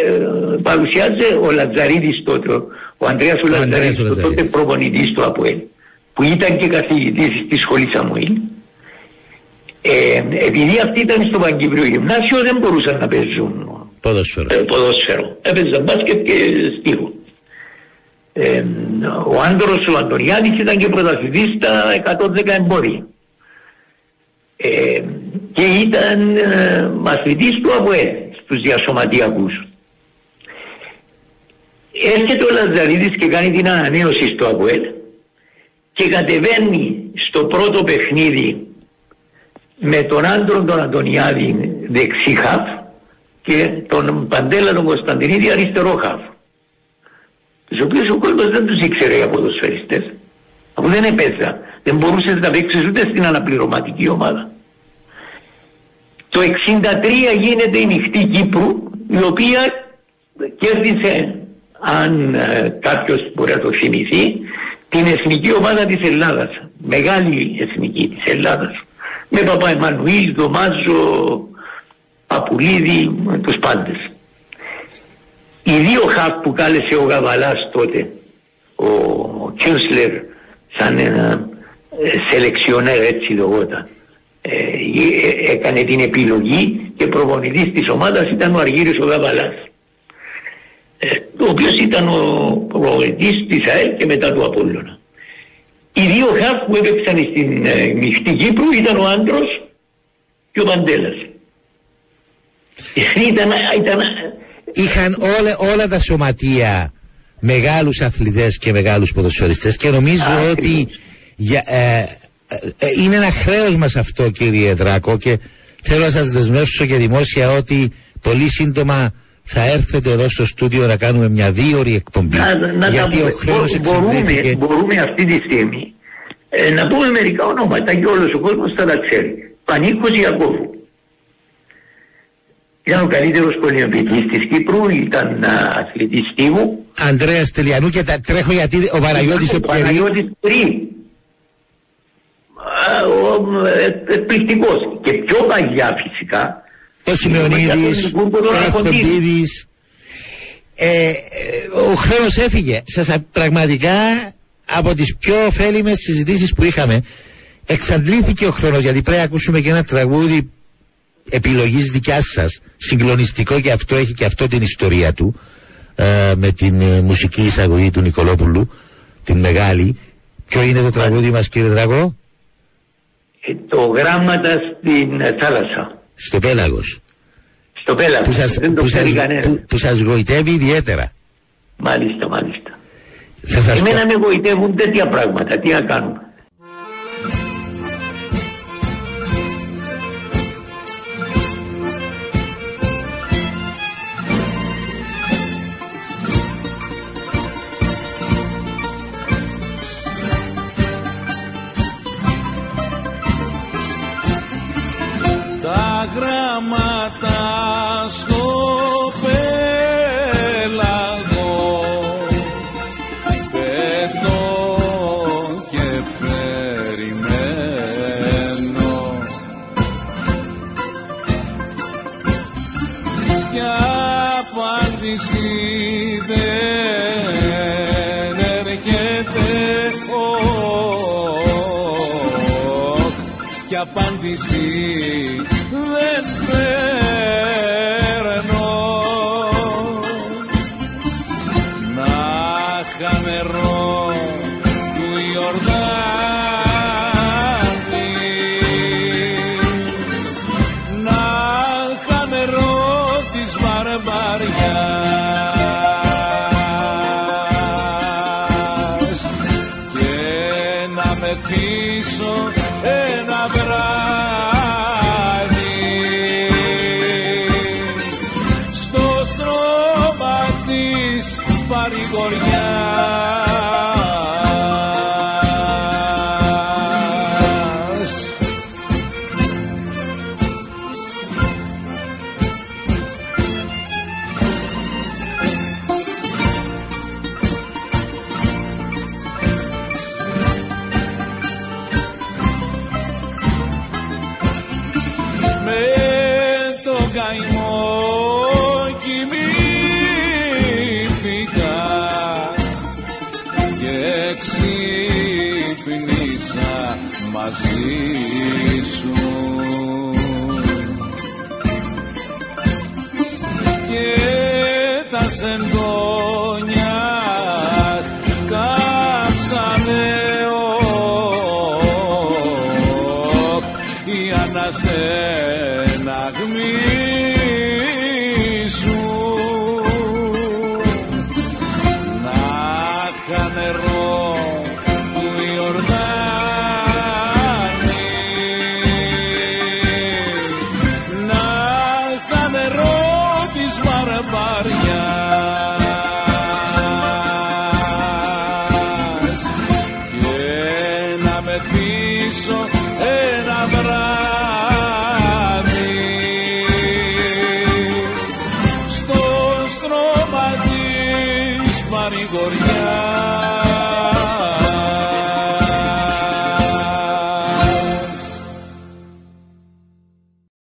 παρουσιάζεται ο Λατζαρίδης τότε, ο Ανδρέας ο Λατζαρίδης, ο το τότε Λατζαρίδης. προπονητής του ΑΠΟΕΛ, που ήταν και καθηγητής στη σχολής Σαμουήλ. Ε, επειδή αυτοί ήταν στο Παγκύπριο Γυμνάσιο δεν μπορούσαν να παίζουν Ποδόσφαιρο. ε, ποδόσφαιρο. Έπαιζαν μπάσκετ και στίβο. Ε, ο άντρος ο Αντωνιάδης ήταν και πρωταθλητής στα 110 εμπόρια. Ε, και ήταν ε, μαθητής του ΑΒΟΕ στους διασωματιακούς. Έρχεται ο Λαζαρίδης και κάνει την ανανέωση στο ΑΒΟΕ και κατεβαίνει στο πρώτο παιχνίδι με τον άντρο τον Αντωνιάδη δεξί χαφ και τον Παντέλα τον Κωνσταντινίδη αριστερό χαφ. Τους οποίους ο κόσμος δεν τους ήξερε οι ποδοσφαιριστές. Αφού δεν έπαιζα. Δεν μπορούσες να παίξεις ούτε στην αναπληρωματική ομάδα. Το 63 γίνεται η νυχτή Κύπρου η οποία κέρδισε αν ε, κάποιος μπορεί να το θυμηθεί την εθνική ομάδα της Ελλάδας. Μεγάλη εθνική της Ελλάδας. Με Παπα Εμμανουήλ, Δωμάζο, Παπουλίδη, με τους πάντες. Οι δύο χαφ που κάλεσε ο Γαβαλάς τότε, ο Κιούσλερ σαν ένα σελεξιονέρ έτσι λεγόταν. Ε, ε, έκανε την επιλογή και προπονητής της ομάδας ήταν ο Αργύρης ο Γαβαλάς. Ε, ο οποίος ήταν ο προπονητής της ΑΕΛ και μετά του Απόλλωνα. Οι δύο χαφ που έπαιξαν στην ε, μειχτή Κύπρου ήταν ο Άντρος και ο Μαντέλας. Ήταν, ήταν, Είχαν όλα, όλα τα σωματεία μεγάλους αθλητές και μεγάλους ποδοσφαιριστές και νομίζω ότι για, ε, ε, είναι ένα χρέος μας αυτό κύριε Δράκο και θέλω να σας δεσμεύσω και δημόσια ότι πολύ σύντομα θα έρθετε εδώ στο στούντιο να κάνουμε μια δύο ώρη εκπομπή. Να, να γιατί τα, ο χρόνος μπορούμε, μπορούμε αυτή τη στιγμή ε, να πούμε μερικά ονόματα και όλος ο κόσμος θα τα ξέρει. Πανίκος Ιακώβου. Ήταν ο καλύτερος πολιοποιητής της Κύπρου, ήταν αθλητής τύπου. Ανδρέας Τελιανού και τα τρέχω γιατί ο Παναγιώτης ο Παναγιώτης Πρί. Εκπληκτικός. Και πιο παλιά φυσικά. Ο Σημεωνίδης, ο Κοντίδης. Ε, ο χρόνος έφυγε. Σας πραγματικά από τις πιο ωφέλιμες συζητήσεις που είχαμε εξαντλήθηκε ο χρόνος γιατί πρέπει να ακούσουμε και ένα τραγούδι επιλογής δικιάς σας συγκλονιστικό και αυτό έχει και αυτό την ιστορία του ε, με την ε, μουσική εισαγωγή του Νικολόπουλου την μεγάλη ποιο είναι το τραγούδι μας κύριε Δραγό ε, το γράμματα στην ε, θάλασσα. Στο Πέλαγος. Στο Πέλαγος. Που σας, δεν το που σας, ξέρει που, που σας γοητεύει ιδιαίτερα. Μάλιστα μάλιστα. Θα σας εμένα πω- με γοητεύουν τέτοια πράγματα. Τι να κάνουμε απάντηση δεν